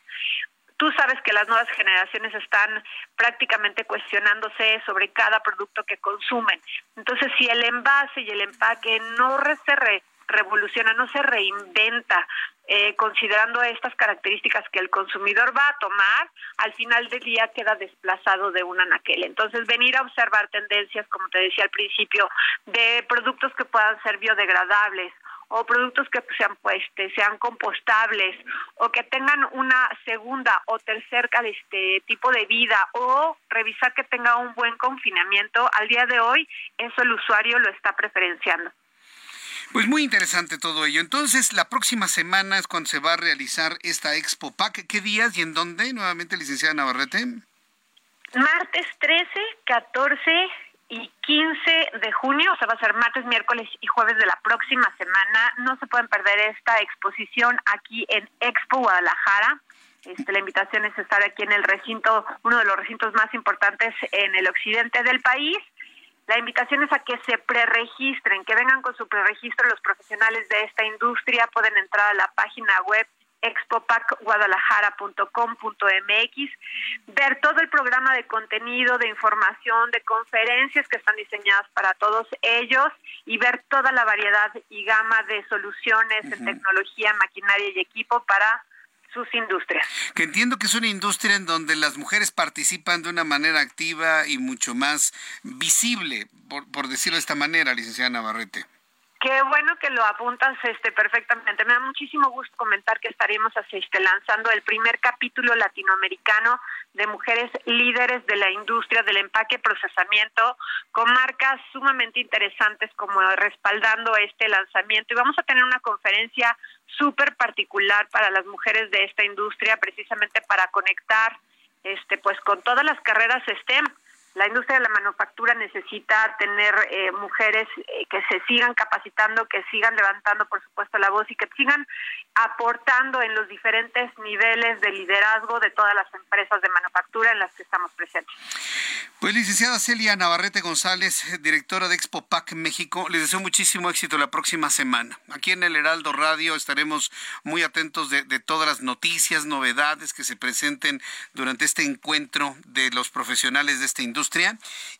O: tú sabes que las nuevas generaciones están prácticamente cuestionándose sobre cada producto que consumen. Entonces, si el envase y el empaque no se revoluciona, no se reinventa, eh, considerando estas características que el consumidor va a tomar, al final del día queda desplazado de un anaquel. Entonces, venir a observar tendencias, como te decía al principio, de productos que puedan ser biodegradables o productos que sean pues, sean compostables o que tengan una segunda o tercera este tipo de vida o revisar que tenga un buen confinamiento al día de hoy eso el usuario lo está preferenciando
C: pues muy interesante todo ello. Entonces, la próxima semana es cuando se va a realizar esta Expo PAC. ¿Qué días y en dónde? Nuevamente, licenciada Navarrete.
O: Martes 13, 14 y 15 de junio, o sea, va a ser martes, miércoles y jueves de la próxima semana. No se pueden perder esta exposición aquí en Expo Guadalajara. Este, la invitación es estar aquí en el recinto, uno de los recintos más importantes en el occidente del país. La invitación es a que se preregistren, que vengan con su preregistro los profesionales de esta industria. Pueden entrar a la página web expopacguadalajara.com.mx, ver todo el programa de contenido, de información, de conferencias que están diseñadas para todos ellos y ver toda la variedad y gama de soluciones en tecnología, maquinaria y equipo para sus industrias.
C: Que entiendo que es una industria en donde las mujeres participan de una manera activa y mucho más visible, por, por decirlo de esta manera, licenciada Navarrete.
O: Qué bueno que lo apuntas este perfectamente. Me da muchísimo gusto comentar que estaríamos este, lanzando el primer capítulo latinoamericano de mujeres líderes de la industria del empaque procesamiento con marcas sumamente interesantes como respaldando este lanzamiento y vamos a tener una conferencia súper particular para las mujeres de esta industria precisamente para conectar este pues con todas las carreras STEM la industria de la manufactura necesita tener eh, mujeres eh, que se sigan capacitando, que sigan levantando, por supuesto, la voz y que sigan aportando en los diferentes niveles de liderazgo de todas las empresas de manufactura en las que estamos presentes.
C: Pues licenciada Celia Navarrete González, directora de Expo PAC México, les deseo muchísimo éxito la próxima semana. Aquí en el Heraldo Radio estaremos muy atentos de, de todas las noticias, novedades que se presenten durante este encuentro de los profesionales de esta industria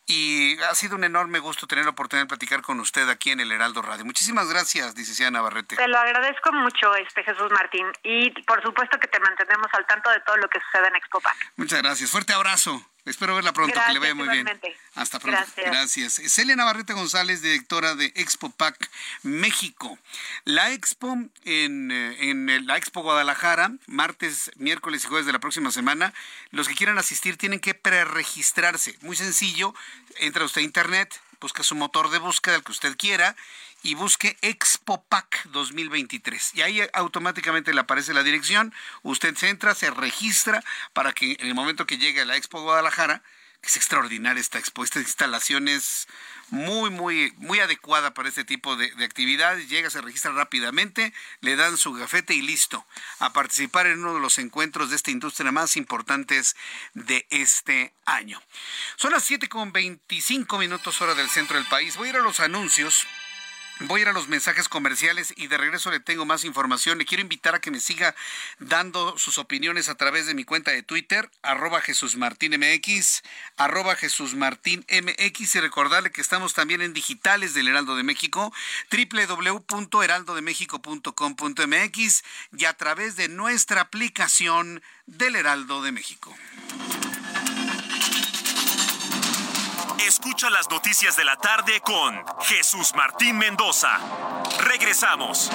C: y ha sido un enorme gusto tener la oportunidad de platicar con usted aquí en el Heraldo Radio. Muchísimas gracias, licenciada Navarrete.
O: Te lo agradezco mucho, este Jesús Martín, y por supuesto que te mantenemos al tanto de todo lo que sucede en Expo PAC.
C: Muchas gracias. Fuerte abrazo. Espero verla pronto, que le vaya muy bien. Hasta pronto. Gracias. Celia Navarrete González, directora de Expo PAC México. La Expo en, eh, en la Expo Guadalajara, martes, miércoles y jueves de la próxima semana, los que quieran asistir tienen que preregistrarse. Muy sencillo, entra usted a internet, busca su motor de búsqueda, el que usted quiera, y busque Expo PAC 2023. Y ahí automáticamente le aparece la dirección. Usted se entra, se registra para que en el momento que llegue a la Expo Guadalajara, que es extraordinaria esta expo, esta instalación es muy, muy, muy adecuada para este tipo de, de, actividades. Llega, se registra rápidamente, le dan su gafete y listo, a participar en uno de los encuentros de esta industria más importantes de este año. Son las 7 con 25 minutos hora del centro del país. Voy a ir a los anuncios. Voy a ir a los mensajes comerciales y de regreso le tengo más información. Le quiero invitar a que me siga dando sus opiniones a través de mi cuenta de Twitter, arroba Jesús Martín MX, arroba Jesús Martín MX y recordarle que estamos también en digitales del Heraldo de México, www.heraldodemexico.com.mx y a través de nuestra aplicación del Heraldo de México.
B: Escucha las noticias de la tarde con Jesús Martín Mendoza. Regresamos.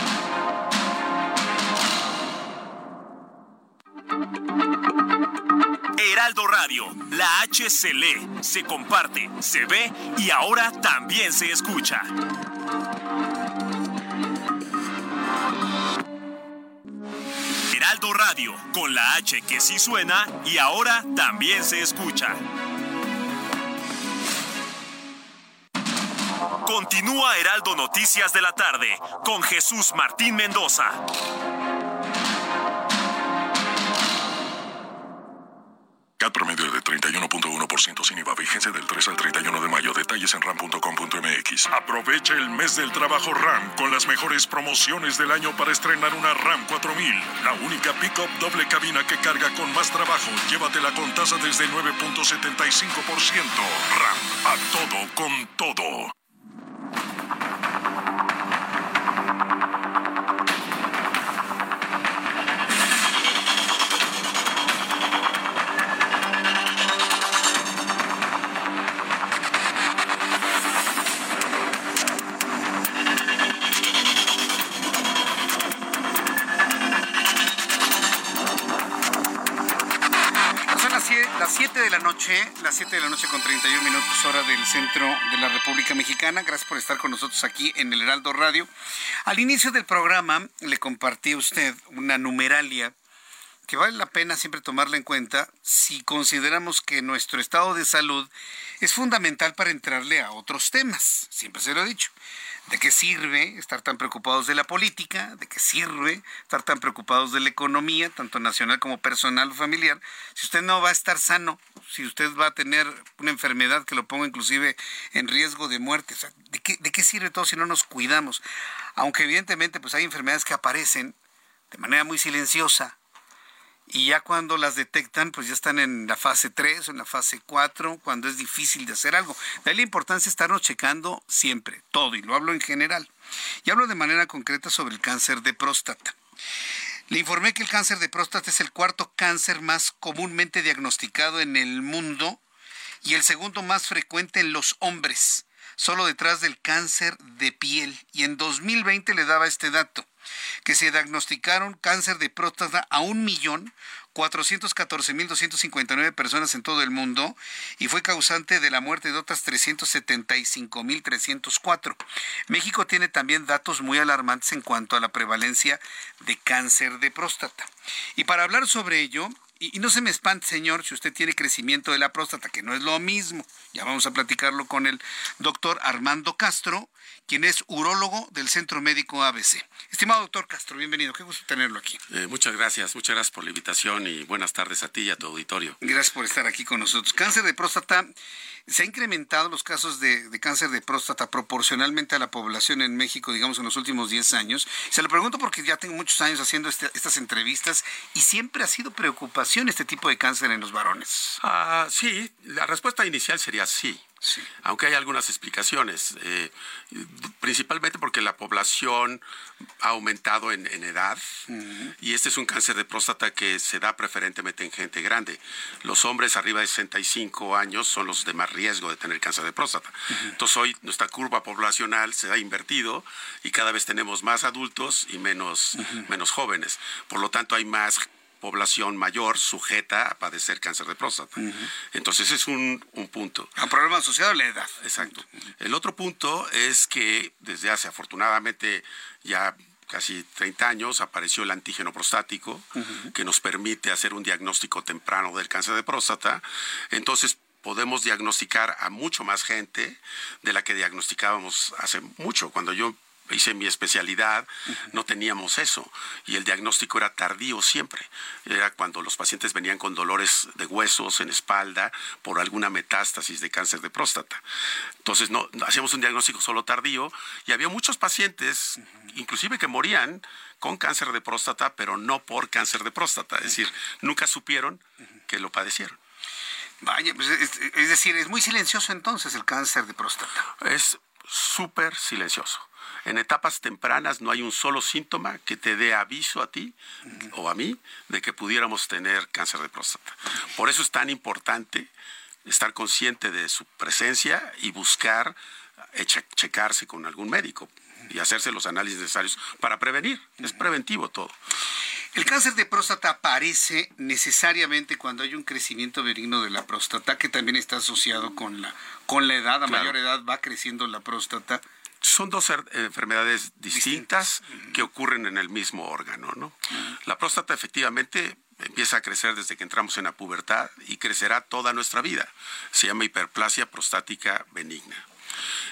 B: Heraldo Radio, la H se lee, se comparte, se ve y ahora también se escucha. Heraldo Radio, con la H que sí suena y ahora también se escucha. Continúa Heraldo Noticias de la tarde con Jesús Martín Mendoza.
P: CAT promedio de 31.1% sin IVA. Vigencia del 3 al 31 de mayo. Detalles en ram.com.mx.
Q: Aprovecha el mes del trabajo RAM con las mejores promociones del año para estrenar una RAM 4000. La única pickup doble cabina que carga con más trabajo. Llévatela con tasa desde 9.75%. RAM. A todo con todo.
C: Las 7 de la noche con 31 minutos hora del centro de la República Mexicana. Gracias por estar con nosotros aquí en el Heraldo Radio. Al inicio del programa le compartí a usted una numeralia que vale la pena siempre tomarla en cuenta si consideramos que nuestro estado de salud es fundamental para entrarle a otros temas. Siempre se lo he dicho. ¿De qué sirve estar tan preocupados de la política? ¿De qué sirve estar tan preocupados de la economía, tanto nacional como personal o familiar? Si usted no va a estar sano, si usted va a tener una enfermedad que lo ponga inclusive en riesgo de muerte, ¿de, qué, ¿de qué sirve todo si no nos cuidamos? Aunque evidentemente pues hay enfermedades que aparecen de manera muy silenciosa, y ya cuando las detectan, pues ya están en la fase 3 o en la fase 4, cuando es difícil de hacer algo. De ahí la importancia de estarnos checando siempre, todo, y lo hablo en general. Y hablo de manera concreta sobre el cáncer de próstata. Le informé que el cáncer de próstata es el cuarto cáncer más comúnmente diagnosticado en el mundo y el segundo más frecuente en los hombres, solo detrás del cáncer de piel. Y en 2020 le daba este dato que se diagnosticaron cáncer de próstata a un millón 414.259 personas en todo el mundo y fue causante de la muerte de otras 375.304. México tiene también datos muy alarmantes en cuanto a la prevalencia de cáncer de próstata. Y para hablar sobre ello, y, no se me espante, señor, si usted tiene crecimiento de la próstata, que no es lo mismo. Ya vamos a platicarlo con el doctor Armando Castro, quien es urólogo del Centro Médico ABC. Estimado doctor Castro, bienvenido. Qué gusto tenerlo aquí.
R: Eh, muchas gracias, muchas gracias por la invitación y buenas tardes a ti y a tu auditorio.
C: Gracias por estar aquí con nosotros. Cáncer de próstata se ha incrementado los casos de, cáncer de próstata proporcionalmente a la población en México, digamos, en los últimos 10 años. Se lo pregunto porque ya tengo muchos años haciendo este, estas entrevistas y siempre ha sido preocupación este tipo de cáncer en los varones.
R: Ah, sí, la respuesta inicial sería sí. Aunque hay algunas explicaciones, eh, principalmente porque la población ha aumentado en, edad y este es un cáncer de próstata que se da preferentemente en gente grande. Los hombres arriba de 65 años son los de más riesgo de tener cáncer de próstata. Entonces hoy nuestra curva poblacional se ha invertido y cada vez tenemos más adultos y menos, menos jóvenes. Por lo tanto hay más población mayor sujeta a padecer cáncer de próstata. Entonces es un, punto.
C: Un problema asociado a la edad.
R: Exacto. El otro punto es que desde hace afortunadamente ya casi 30 años apareció el antígeno prostático que nos permite hacer un diagnóstico temprano del cáncer de próstata. Entonces podemos diagnosticar a mucho más gente de la que diagnosticábamos hace mucho. Cuando yo hice mi especialidad, no teníamos eso. Y el diagnóstico era tardío siempre. Era cuando los pacientes venían con dolores de huesos en espalda por alguna metástasis de cáncer de próstata. Entonces, no, hacíamos un diagnóstico solo tardío y había muchos pacientes, inclusive que morían con cáncer de próstata, pero no por cáncer de próstata. Es decir, nunca supieron que lo padecieron.
C: Vaya, pues es, decir, es muy silencioso entonces el cáncer de próstata.
R: Es súper silencioso. En etapas tempranas no hay un solo síntoma que te dé aviso a ti o a mí de que pudiéramos tener cáncer de próstata. Por eso es tan importante estar consciente de su presencia y buscar eh, checarse con algún médico y hacerse los análisis necesarios para prevenir. Es preventivo todo.
C: El cáncer de próstata aparece necesariamente cuando hay un crecimiento benigno de la próstata, que también está asociado con la, con la edad. A mayor edad va creciendo la próstata.
R: Son dos enfermedades distintas, que ocurren en el mismo órgano. ¿no? La próstata efectivamente empieza a crecer desde que entramos en la pubertad y crecerá toda nuestra vida. Se llama hiperplasia prostática benigna.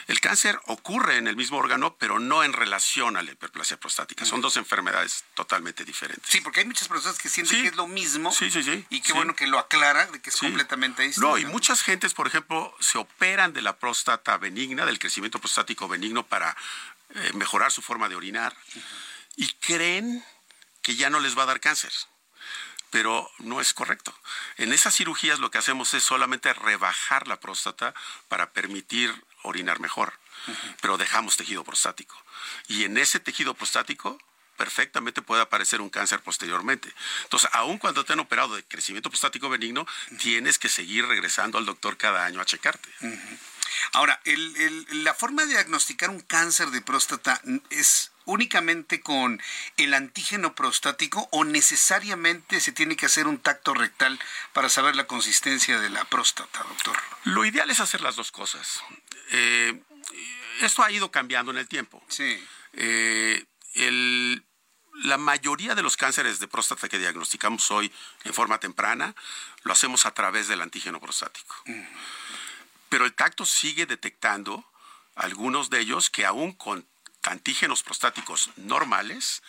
R: El cáncer ocurre en el mismo órgano, pero no en relación a la hiperplasia prostática. Son dos enfermedades totalmente diferentes.
C: Sí, porque hay muchas personas que sienten que es lo mismo.
R: Sí, sí, sí.
C: Y qué bueno que lo aclara, de que es completamente distinto.
R: No, y muchas gentes, por ejemplo, se operan de la próstata benigna, del crecimiento prostático benigno para eh, mejorar su forma de orinar y creen que ya no les va a dar cáncer pero no es correcto. En esas cirugías lo que hacemos es solamente rebajar la próstata para permitir orinar mejor, pero dejamos tejido prostático. Y en ese tejido prostático perfectamente puede aparecer un cáncer posteriormente. Entonces, aun cuando te han operado de crecimiento prostático benigno, tienes que seguir regresando al doctor cada año a checarte.
C: Ahora, la forma de diagnosticar un cáncer de próstata es únicamente con el antígeno prostático o necesariamente se tiene que hacer un tacto rectal para saber la consistencia de la próstata, doctor?
R: Lo ideal es hacer las dos cosas. Eh, esto ha ido cambiando en el tiempo.
C: Sí.
R: Eh, la mayoría de los cánceres de próstata que diagnosticamos hoy en forma temprana lo hacemos a través del antígeno prostático. Mm. Pero el tacto sigue detectando algunos de ellos que aún con antígenos prostáticos normales,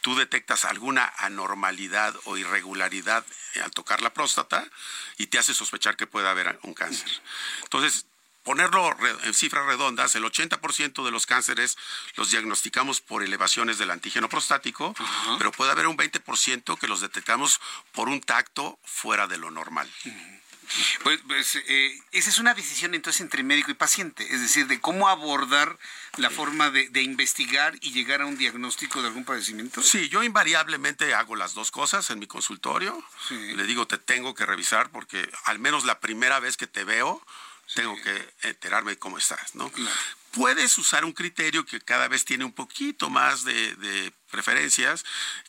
R: tú detectas alguna anormalidad o irregularidad al tocar la próstata y te hace sospechar que puede haber un cáncer. Entonces, ponerlo en cifras redondas, el 80% de los cánceres los diagnosticamos por elevaciones del antígeno prostático, pero puede haber un 20% que los detectamos por un tacto fuera de lo normal.
C: Pues, pues eh, esa es una decisión entonces entre médico y paciente, es decir, de cómo abordar la forma de, investigar y llegar a un diagnóstico de algún padecimiento.
R: Sí, yo invariablemente hago las dos cosas en mi consultorio. Le digo, te tengo que revisar porque al menos la primera vez que te veo, tengo que enterarme de cómo estás, ¿no? Puedes usar un criterio que cada vez tiene un poquito más de, de preferencias,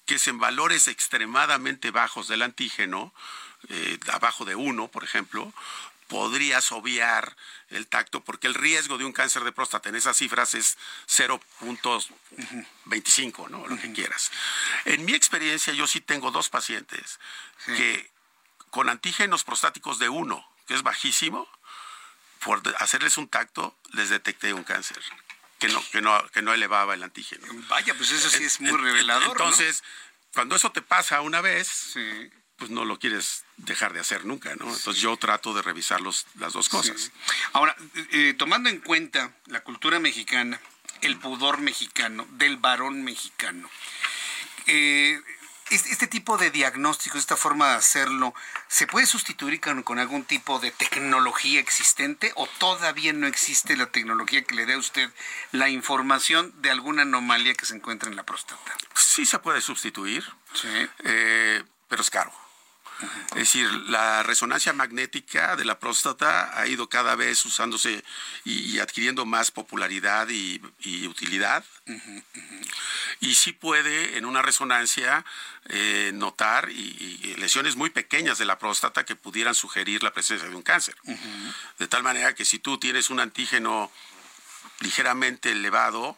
R: que es en valores extremadamente bajos del antígeno, eh, abajo de 1, por ejemplo, podrías obviar el tacto porque el riesgo de un cáncer de próstata en esas cifras es 0.25, ¿no? Lo que quieras. En mi experiencia yo sí tengo dos pacientes que con antígenos prostáticos de uno, que es bajísimo, por hacerles un tacto, les detecté un cáncer. Que no, que no, que no elevaba el antígeno.
C: Vaya, pues eso sí es muy revelador.
R: Entonces, cuando eso te pasa una vez, pues no lo quieres dejar de hacer nunca, ¿no? Entonces yo trato de revisar los, las dos cosas.
C: Ahora, eh, tomando en cuenta la cultura mexicana, el pudor mexicano, del varón mexicano, eh, este tipo de diagnóstico, esta forma de hacerlo, ¿se puede sustituir con, algún tipo de tecnología existente o todavía no existe la tecnología que le dé a usted la información de alguna anomalía que se encuentra en la próstata?
R: Sí se puede sustituir, eh, pero es caro. Es decir, la resonancia magnética de la próstata ha ido cada vez usándose y, adquiriendo más popularidad y, utilidad. Y sí puede en una resonancia eh, notar y, lesiones muy pequeñas de la próstata que pudieran sugerir la presencia de un cáncer. De tal manera que si tú tienes un antígeno ligeramente elevado,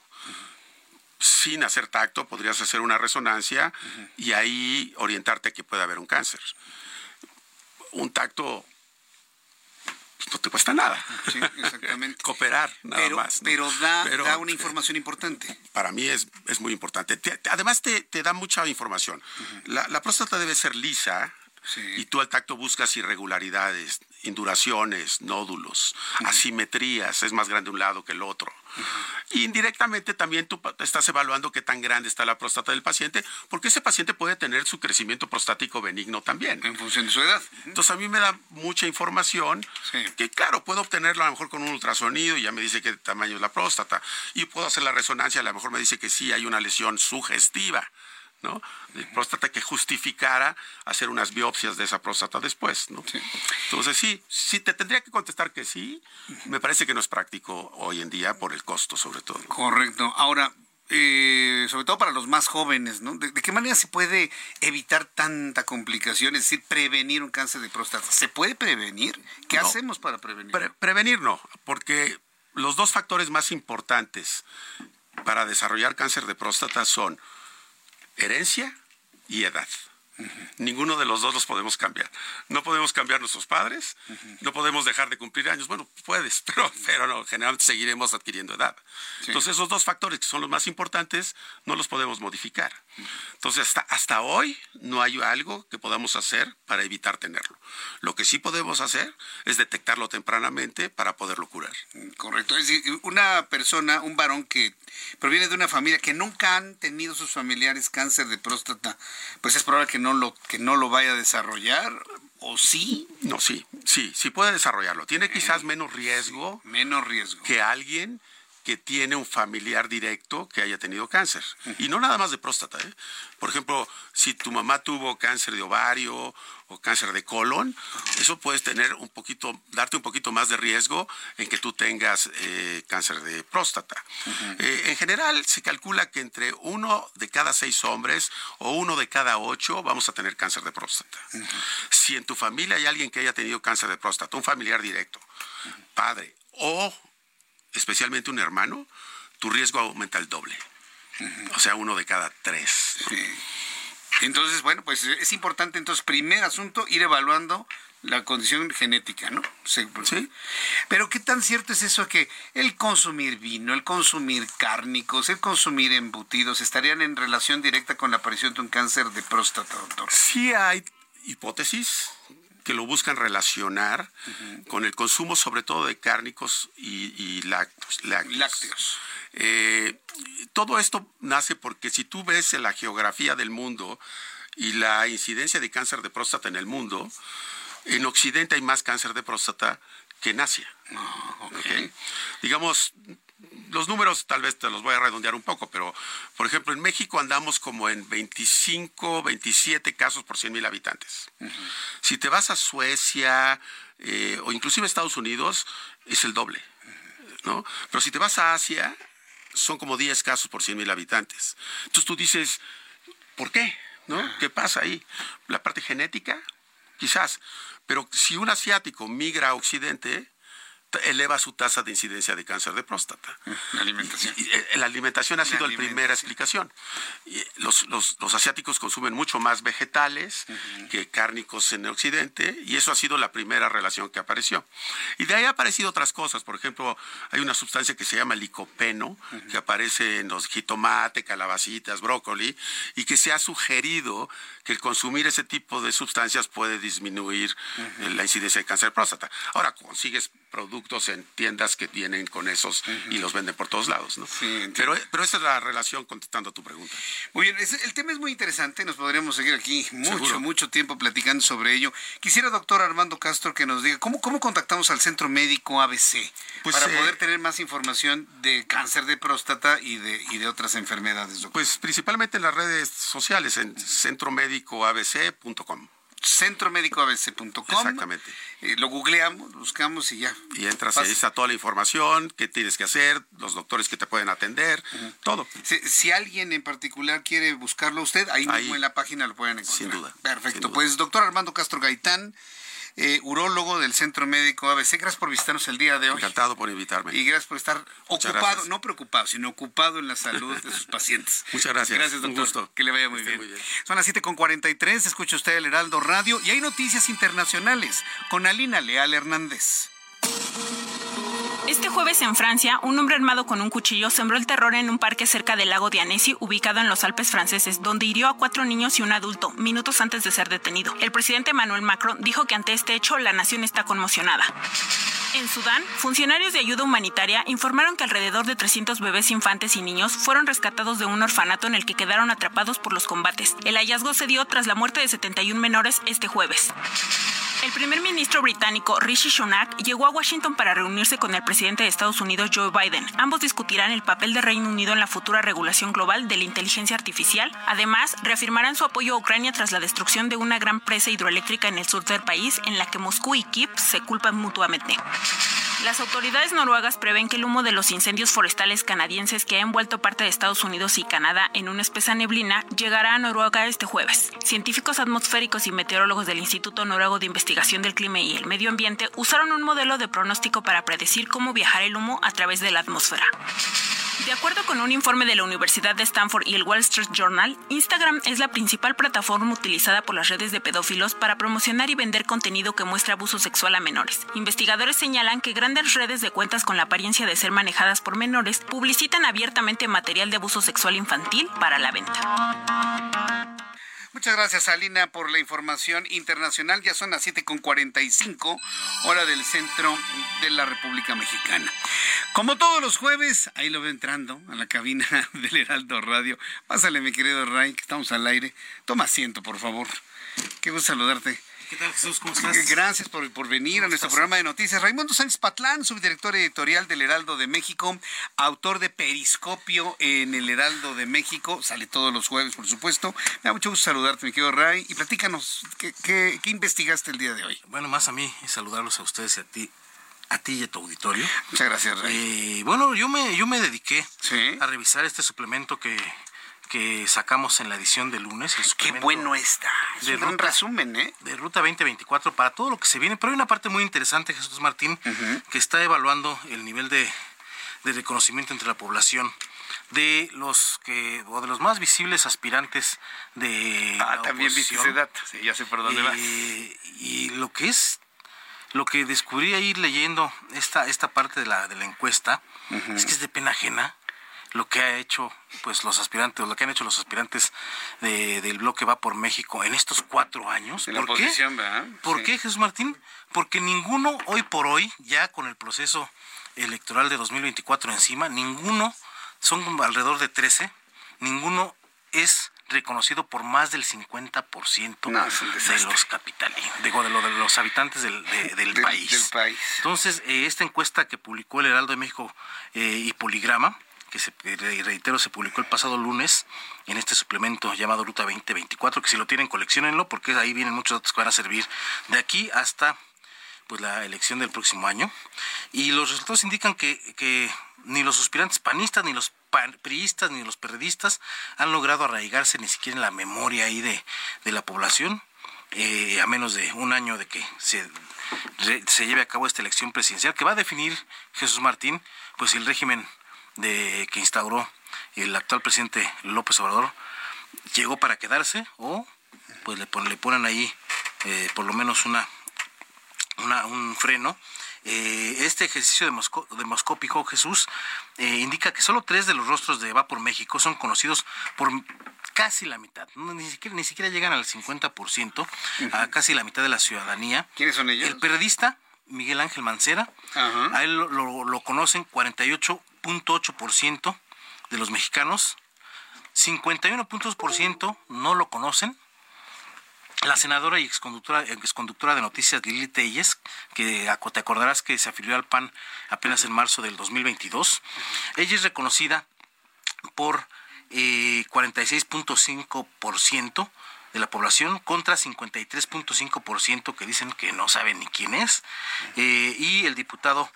R: sin hacer tacto, podrías hacer una resonancia y ahí orientarte que puede haber un cáncer. Un tacto no te cuesta nada.
C: Sí, exactamente.
R: Cooperar, nada más.
C: Pero, da, una información importante.
R: Para mí es, es muy importante. además, te, da mucha información. la, próstata debe ser lisa, y tú al tacto buscas irregularidades, induraciones, nódulos, asimetrías, es más grande un lado que el otro. indirectamente también tú estás evaluando qué tan grande está la próstata del paciente, porque ese paciente puede tener su crecimiento prostático benigno también.
C: En función de su edad.
R: Entonces a mí me da mucha información que claro, puedo obtenerlo a lo mejor con un ultrasonido y ya me dice qué tamaño es la próstata. Y puedo hacer la resonancia, a lo mejor me dice que sí hay una lesión sugestiva. ¿No? De próstata que justificara hacer unas biopsias de esa próstata después, ¿no? Entonces sí, sí te tendría que contestar que sí. Me parece que no es práctico hoy en día por el costo, sobre todo.
C: Correcto. Ahora, eh, sobre todo para los más jóvenes, ¿no? ¿De, qué manera se puede evitar tanta complicación? Es decir, prevenir un cáncer de próstata. ¿Se puede prevenir? ¿Qué hacemos para prevenir?
R: prevenir no, porque los dos factores más importantes para desarrollar cáncer de próstata son herencia y edad. Ninguno de los dos los podemos cambiar. No podemos cambiar nuestros padres, no podemos dejar de cumplir años. Bueno, puedes, pero, pero no, generalmente seguiremos adquiriendo edad. Entonces, esos dos factores que son los más importantes, no los podemos modificar. Entonces, hasta, hasta hoy no hay algo que podamos hacer para evitar tenerlo. Lo que sí podemos hacer es detectarlo tempranamente para poderlo curar.
C: Correcto. Es decir, una persona, un varón que proviene de una familia que nunca han tenido sus familiares cáncer de próstata, pues es probable que no lo, que no lo vaya a desarrollar. ¿O sí?
R: No, sí, sí, sí puede desarrollarlo. Tiene quizás menos riesgo.
C: Menos riesgo.
R: Que alguien que tiene un familiar directo que haya tenido cáncer. Y no nada más de próstata. ¿eh? Por ejemplo, si tu mamá tuvo cáncer de ovario o cáncer de colon, eso puedes tener un poquito, darte un poquito más de riesgo en que tú tengas eh, cáncer de próstata. Eh, en general, se calcula que entre uno de cada seis hombres o uno de cada ocho vamos a tener cáncer de próstata. Si en tu familia hay alguien que haya tenido cáncer de próstata, un familiar directo, padre o especialmente un hermano, tu riesgo aumenta el doble. O sea, uno de cada tres.
C: Entonces, bueno, pues es importante, entonces, primer asunto, ir evaluando la condición genética, ¿no? Sí. Pero qué tan cierto es eso que el consumir vino, el consumir cárnicos, el consumir embutidos estarían en relación directa con la aparición de un cáncer de próstata, doctor?
R: Sí hay hipótesis que lo buscan relacionar con el consumo sobre todo de cárnicos y, lácteos. Eh, todo esto nace porque si tú ves la geografía del mundo y la incidencia de cáncer de próstata en el mundo, en Occidente hay más cáncer de próstata que en Asia.
C: Ah,
R: Digamos, los números tal vez te los voy a redondear un poco, pero por ejemplo en México andamos como en 25, 27 casos por 100 mil habitantes. Si te vas a Suecia eh, o inclusive Estados Unidos, es el doble. ¿no? Pero si te vas a Asia, son como 10 casos por 100 mil habitantes. Entonces tú dices, ¿por qué? ¿No? ¿Qué pasa ahí? ¿La parte genética? Quizás. Pero si un asiático migra a Occidente, eleva su tasa de incidencia de cáncer de próstata.
C: La alimentación.
R: Eh, la alimentación ha sido la primera explicación. Los, los, los, asiáticos consumen mucho más vegetales que cárnicos en Occidente y eso ha sido la primera relación que apareció. Y de ahí han aparecido otras cosas. Por ejemplo, hay una sustancia que se llama licopeno, que aparece en los jitomate, calabacitas, brócoli, y que se ha sugerido que el consumir ese tipo de sustancias puede disminuir la incidencia de cáncer de próstata. Ahora, consigues productos en tiendas que vienen con esos y los venden por todos lados, ¿no? pero, pero esa es la relación contestando a tu pregunta.
C: Muy bien, el tema es muy interesante, nos podríamos seguir aquí mucho, mucho tiempo platicando sobre ello. Quisiera, doctor Armando Castro, que nos diga, ¿cómo, cómo contactamos al Centro Médico ABC pues, para eh, poder tener más información de cáncer de próstata y de, y de otras enfermedades, doctor?
R: Pues principalmente en las redes sociales, en centromédicoabc.com
C: centromédicoabc.com.
R: Exactamente.
C: Eh, lo googleamos, buscamos y ya.
R: Y entras y ahí está toda la información, qué tienes que hacer, los doctores que te pueden atender, todo.
C: Si, alguien en particular quiere buscarlo usted, ahí, mismo en la página lo pueden encontrar.
R: Sin duda.
C: Perfecto. Pues doctor Armando Castro Gaitán, eh, urólogo del Centro Médico ABC. Gracias por visitarnos el día de hoy.
R: Encantado por invitarme.
C: Y gracias por estar ocupado, no preocupado, sino ocupado en la salud de sus pacientes.
R: Muchas gracias.
C: Gracias, doctor. Un gusto. Que le vaya muy bien. muy bien. Son las 7.43, escucha usted el Heraldo Radio y hay noticias internacionales con Alina Leal Hernández.
S: Este jueves en Francia, un hombre armado con un cuchillo sembró el terror en un parque cerca del lago de Annecy, ubicado en los Alpes franceses, donde hirió a cuatro niños y un adulto, minutos antes de ser detenido. El presidente Emmanuel Macron dijo que ante este hecho la nación está conmocionada. En Sudán, funcionarios de ayuda humanitaria informaron que alrededor de 300 bebés infantes y niños fueron rescatados de un orfanato en el que quedaron atrapados por los combates. El hallazgo se dio tras la muerte de 71 menores este jueves. El primer ministro británico Rishi Sunak llegó a Washington para reunirse con el presidente de Estados Unidos Joe Biden. Ambos discutirán el papel de Reino Unido en la futura regulación global de la inteligencia artificial. Además, reafirmarán su apoyo a Ucrania tras la destrucción de una gran presa hidroeléctrica en el sur del país, en la que Moscú y Kiev se culpan mutuamente. Las autoridades noruegas prevén que el humo de los incendios forestales canadienses que ha envuelto parte de Estados Unidos y Canadá en una espesa neblina llegará a Noruega este jueves. Científicos atmosféricos y meteorólogos del Instituto Noruego de Investigación del Clima y el Medio Ambiente usaron un modelo de pronóstico para predecir cómo viajar el humo a través de la atmósfera. De acuerdo con un informe de la Universidad de Stanford y el Wall Street Journal, Instagram es la principal plataforma utilizada por las redes de pedófilos para promocionar y vender contenido que muestra abuso sexual a menores. Investigadores señalan que grandes redes de cuentas con la apariencia de ser manejadas por menores publicitan abiertamente material de abuso sexual infantil para la venta.
C: Muchas gracias, Alina, por la información internacional. Ya son las 7.45, hora del centro de la República Mexicana. Como todos los jueves, ahí lo veo entrando a la cabina del Heraldo Radio. Pásale, mi querido Ray, que estamos al aire. Toma asiento, por favor. Qué gusto saludarte.
T: ¿Qué tal, Jesús? ¿Cómo estás?
C: Gracias por, por venir a nuestro programa de noticias. Raimundo Sánchez Patlán, subdirector editorial del Heraldo de México, autor de Periscopio en el Heraldo de México. Sale todos los jueves, por supuesto. Me da mucho gusto saludarte, mi querido Ray. Y platícanos, ¿qué, qué, qué investigaste el día de hoy?
T: Bueno, más a mí y saludarlos a ustedes y a ti a ti y a tu auditorio.
C: Muchas gracias, Ray.
T: Eh, bueno, yo me, yo me dediqué a revisar este suplemento que, que sacamos en la edición de lunes.
C: Qué bueno está. de un resumen, ¿eh?
T: De Ruta 2024 para todo lo que se viene. Pero hay una parte muy interesante, Jesús Martín, que está evaluando el nivel de, reconocimiento entre la población de los que o de los más visibles aspirantes de
C: ah también viste ese dato sí, ya sé por dónde vas
T: eh, y lo que es lo que descubrí ahí leyendo esta esta parte de la de la encuesta es que es de pena ajena lo que ha hecho pues los aspirantes, lo que han hecho los aspirantes del bloque va por México en estos cuatro años.
C: ¿Por qué?
T: ¿Por qué, Jesús Martín? Porque ninguno hoy por hoy, ya con el proceso electoral de 2024 encima, ninguno, son alrededor de 13, ninguno es reconocido por más del 50% de los capitalinos, digo, de, lo, de los habitantes del, país.
C: país.
T: Entonces, eh, esta encuesta que publicó el Heraldo de México eh, y Poligrama, que se, reitero, se publicó el pasado lunes en este suplemento llamado Ruta 2024, que si lo tienen, coleccionenlo, porque ahí vienen muchos datos que van a servir de aquí hasta pues la elección del próximo año. Y los resultados indican que, que ni los aspirantes panistas, ni los priistas, ni los periodistas han logrado arraigarse ni siquiera en la memoria ahí de, de la población eh, a menos de un año de que se, se lleve a cabo esta elección presidencial, que va a definir Jesús Martín, pues el régimen de que instauró el actual presidente López Obrador llegó para quedarse o pues le, le ponen ahí eh, por lo menos una, una un freno eh, este ejercicio demoscópico, Jesús, eh, indica que solo tres de los rostros de Va por México son conocidos por casi la mitad, ni, siquiera, ni siquiera llegan al 50%, a casi la mitad de la ciudadanía.
C: ¿Quiénes son ellos?
T: El periodista Miguel Ángel Mancera, a él lo, lo conocen 48.8% de los mexicanos, 51 puntos por ciento no lo conocen, la senadora y exconductora, exconductora de noticias Lili Telles, que te acordarás que se afilió al PAN apenas en marzo del 2022, ella es reconocida por eh, 46.5% de la población contra 53.5% que dicen que no saben ni quién es. Eh, y el diputado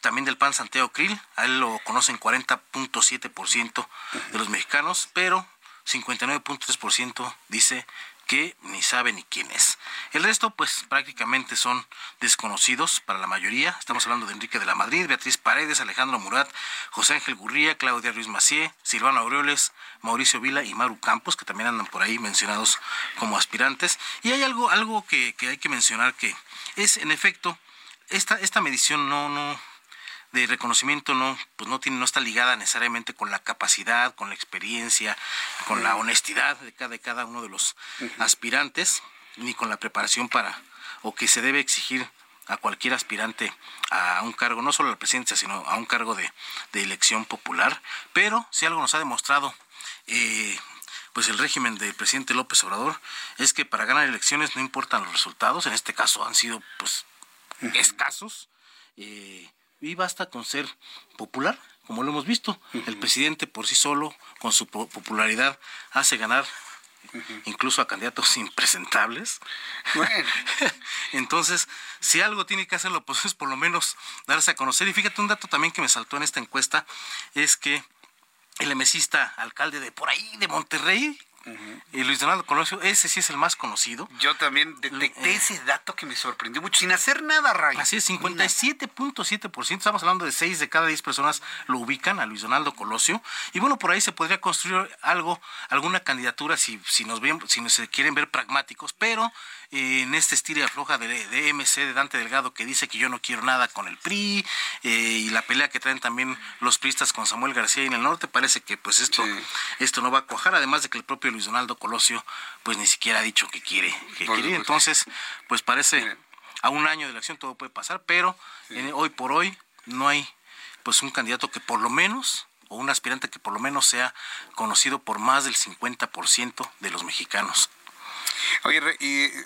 T: también del PAN Santiago Krill, a él lo conocen 40.7% de los mexicanos, pero 59.3% dice que ni sabe ni quién es. El resto, pues prácticamente son desconocidos para la mayoría. Estamos hablando de Enrique de la Madrid, Beatriz Paredes, Alejandro Murat, José Ángel Gurría, Claudia Ruiz Macié, Silvano Aureoles, Mauricio Vila y Maru Campos, que también andan por ahí mencionados como aspirantes. Y hay algo, algo que, que hay que mencionar que es, en efecto, esta, esta medición no, no, de reconocimiento no pues no tiene no está ligada necesariamente con la capacidad con la experiencia con la honestidad de cada, de cada uno de los aspirantes ni con la preparación para o que se debe exigir a cualquier aspirante a un cargo no solo a la presidencia sino a un cargo de, elección popular. Pero si algo nos ha demostrado eh, pues el régimen del presidente López Obrador es que para ganar elecciones no importan los resultados en este caso han sido pues escasos eh, y basta con ser popular, como lo hemos visto. El presidente por sí solo, con su popularidad, hace ganar incluso a candidatos impresentables. Bueno. Entonces, si algo tiene que hacerlo, pues es por lo menos darse a conocer. Y fíjate, un dato también que me saltó en esta encuesta es que el emesista alcalde de por ahí, de Monterrey, y Luis Donaldo Colosio, ese sí es el más conocido.
C: Yo también detecté eh, ese dato que me sorprendió mucho, sin hacer nada, Ray.
T: Así es, 57.7%, estamos hablando de 6 de cada 10 personas lo ubican a Luis Donaldo Colosio. Y bueno, por ahí se podría construir algo, alguna candidatura si, si nos ven, si se quieren ver pragmáticos, pero en este estilo afloja de, de, MC de Dante Delgado que dice que yo no quiero nada con el PRI eh, y la pelea que traen también los priistas con Samuel García en el norte, parece que pues esto, esto no va a cuajar, además de que el propio Luis Donaldo Colosio pues ni siquiera ha dicho que quiere, que quiere. entonces pues parece a un año de elección todo puede pasar, pero hoy por hoy no hay pues un candidato que por lo menos o un aspirante que por lo menos sea conocido por más del 50% de los mexicanos.
C: Oye, y, eh,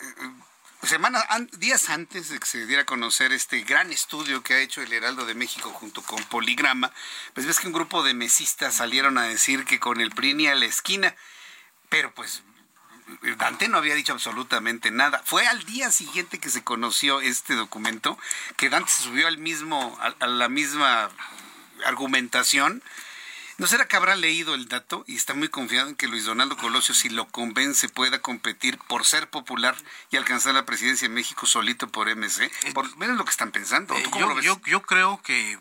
C: semanas, días antes de que se diera a conocer este gran estudio que ha hecho el Heraldo de México junto con Poligrama, pues ves que un grupo de mesistas salieron a decir que con el PRI a la esquina, pero pues Dante no había dicho absolutamente nada. Fue al día siguiente que se conoció este documento que Dante se subió al mismo, a la misma argumentación ¿No será que habrá leído el dato y está muy confiado en que Luis Donaldo Colosio, si lo convence, pueda competir por ser popular y alcanzar la presidencia de México solito por MC? Eh, por, lo que están pensando.
T: Eh, yo, yo, creo que,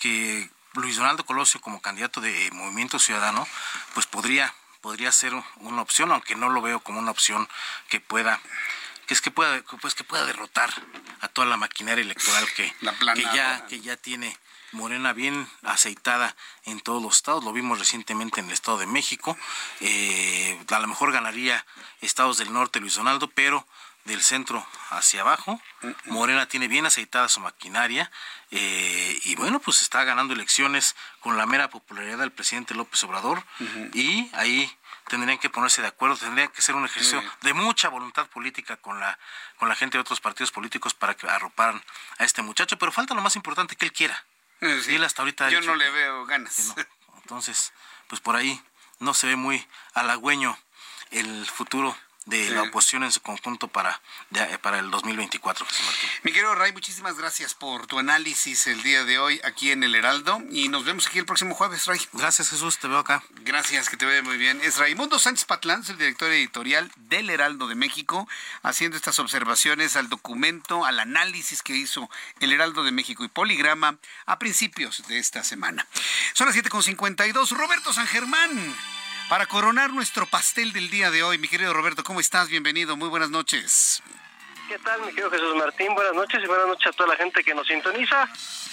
T: que Luis Donaldo Colosio como candidato de Movimiento Ciudadano, pues podría, podría ser una opción, aunque no lo veo como una opción que pueda que es que pueda pues que pueda derrotar a toda la maquinaria electoral que, que ya que ya tiene Morena bien aceitada en todos los estados, lo vimos recientemente en el Estado de México, eh, a lo mejor ganaría estados del norte Luis Donaldo, pero del centro hacia abajo, Morena tiene bien aceitada su maquinaria eh, y bueno, pues está ganando elecciones con la mera popularidad del presidente López Obrador y ahí tendrían que ponerse de acuerdo, tendría que ser un ejercicio de mucha voluntad política con la con la gente de otros partidos políticos para que arroparan a este muchacho, pero falta lo más importante que él quiera, hasta ahorita
C: Yo no le veo ganas.
T: Entonces, pues por ahí no se ve muy halagüeño el futuro de la oposición en su conjunto para, para el 2024, José Martín.
C: Mi querido Ray, muchísimas gracias por tu análisis el día de hoy aquí en el Heraldo y nos vemos aquí el próximo jueves, Ray.
T: Gracias, Jesús, te veo acá.
C: Gracias, que te vea muy bien. Es Raimundo Sánchez Patlán, el director editorial del Heraldo de México, haciendo estas observaciones al documento, al análisis que hizo el Heraldo de México y Poligrama a principios de esta semana. Son las 7.52. Roberto San Germán para coronar nuestro pastel del día de hoy. Mi querido Roberto, ¿cómo estás? Bienvenido, muy buenas noches.
U: ¿Qué tal, mi querido Jesús Martín? Buenas noches y buenas noches a toda la gente que nos sintoniza.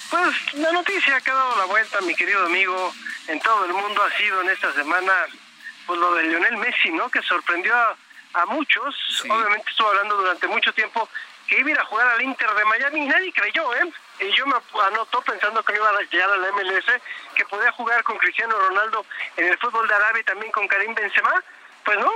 U: Pues la noticia que ha dado la vuelta, mi querido amigo, en todo el mundo ha sido en esta semana, pues lo de Lionel Messi, ¿no? Que sorprendió a, muchos. Obviamente estuvo hablando durante mucho tiempo que iba a ir a jugar al Inter de Miami y nadie creyó, ¿eh? Y yo me anoto pensando que iba a llegar a la MLS, que podía jugar con Cristiano Ronaldo en el fútbol de Arabia y también con Karim Benzema, pues no,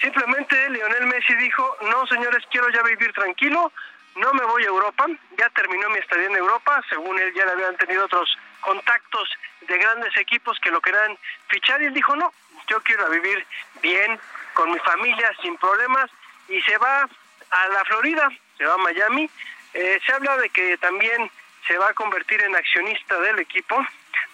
U: simplemente Lionel Messi dijo, no señores, quiero ya vivir tranquilo, no me voy a Europa, ya terminó mi estadía en Europa, según él ya le habían tenido otros contactos de grandes equipos que lo querían fichar y él dijo, no, yo quiero vivir bien, con mi familia, sin problemas, y se va a la Florida, se va a Miami, eh, se habla de que también se va a convertir en accionista del equipo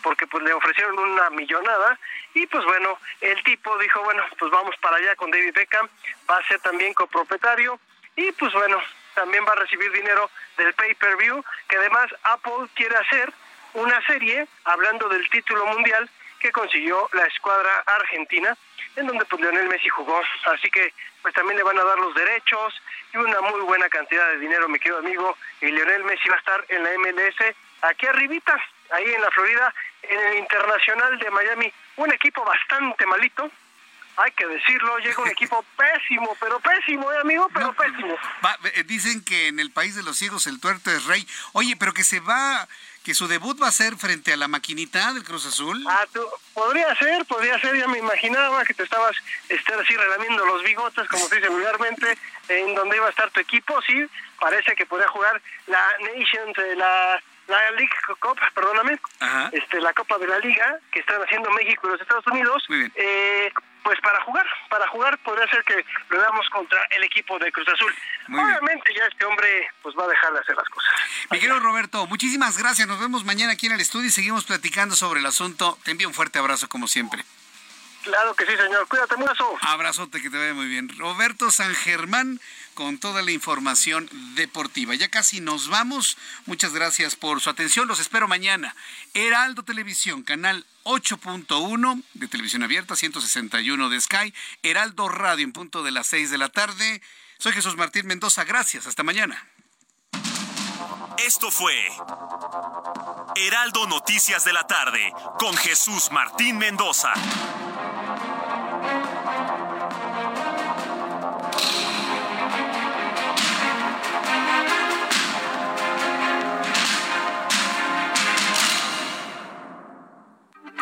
U: porque pues le ofrecieron una millonada y pues bueno, el tipo dijo, bueno, pues vamos para allá con David Beckham, va a ser también copropietario y pues bueno, también va a recibir dinero del pay-per-view, que además Apple quiere hacer una serie hablando del título mundial que consiguió la escuadra argentina, en donde pues Lionel Messi jugó, así que pues también le van a dar los derechos y una muy buena cantidad de dinero, mi querido amigo. Y Lionel Messi va a estar en la MLS, aquí arribita, ahí en la Florida, en el Internacional de Miami. Un equipo bastante malito, hay que decirlo, llega un equipo pésimo, pero pésimo, ¿eh, amigo, pero pésimo.
C: Eh, dicen que en el país de los ciegos el tuerto es rey. Oye, pero que se va que su debut va a ser frente a la maquinita del Cruz Azul.
U: Ah, podría ser, podría ser, ya me imaginaba que te estabas este, así relamiendo los bigotes, como se dice vulgarmente, en donde iba a estar tu equipo, sí, parece que podría jugar la Nations, la, la League Cup, perdóname, este la Copa de la Liga, que están haciendo México y los Estados Unidos, eh, pues para jugar, para jugar podría ser que lo veamos contra el equipo de Cruz Azul. Obviamente ya este hombre pues va a dejar de hacer las cosas.
C: Miguel Roberto, muchísimas gracias. Nos vemos mañana aquí en el estudio y seguimos platicando sobre el asunto. Te envío un fuerte abrazo como siempre.
U: Claro que sí, señor. Cuídate, abrazo.
C: Abrazote, que te vaya muy bien. Roberto San Germán con toda la información deportiva. Ya casi nos vamos. Muchas gracias por su atención. Los espero mañana. Heraldo Televisión, canal 8.1 de televisión abierta, 161 de Sky. Heraldo Radio en punto de las 6 de la tarde. Soy Jesús Martín Mendoza. Gracias. Hasta mañana.
B: Esto fue Heraldo Noticias de la tarde con Jesús Martín Mendoza.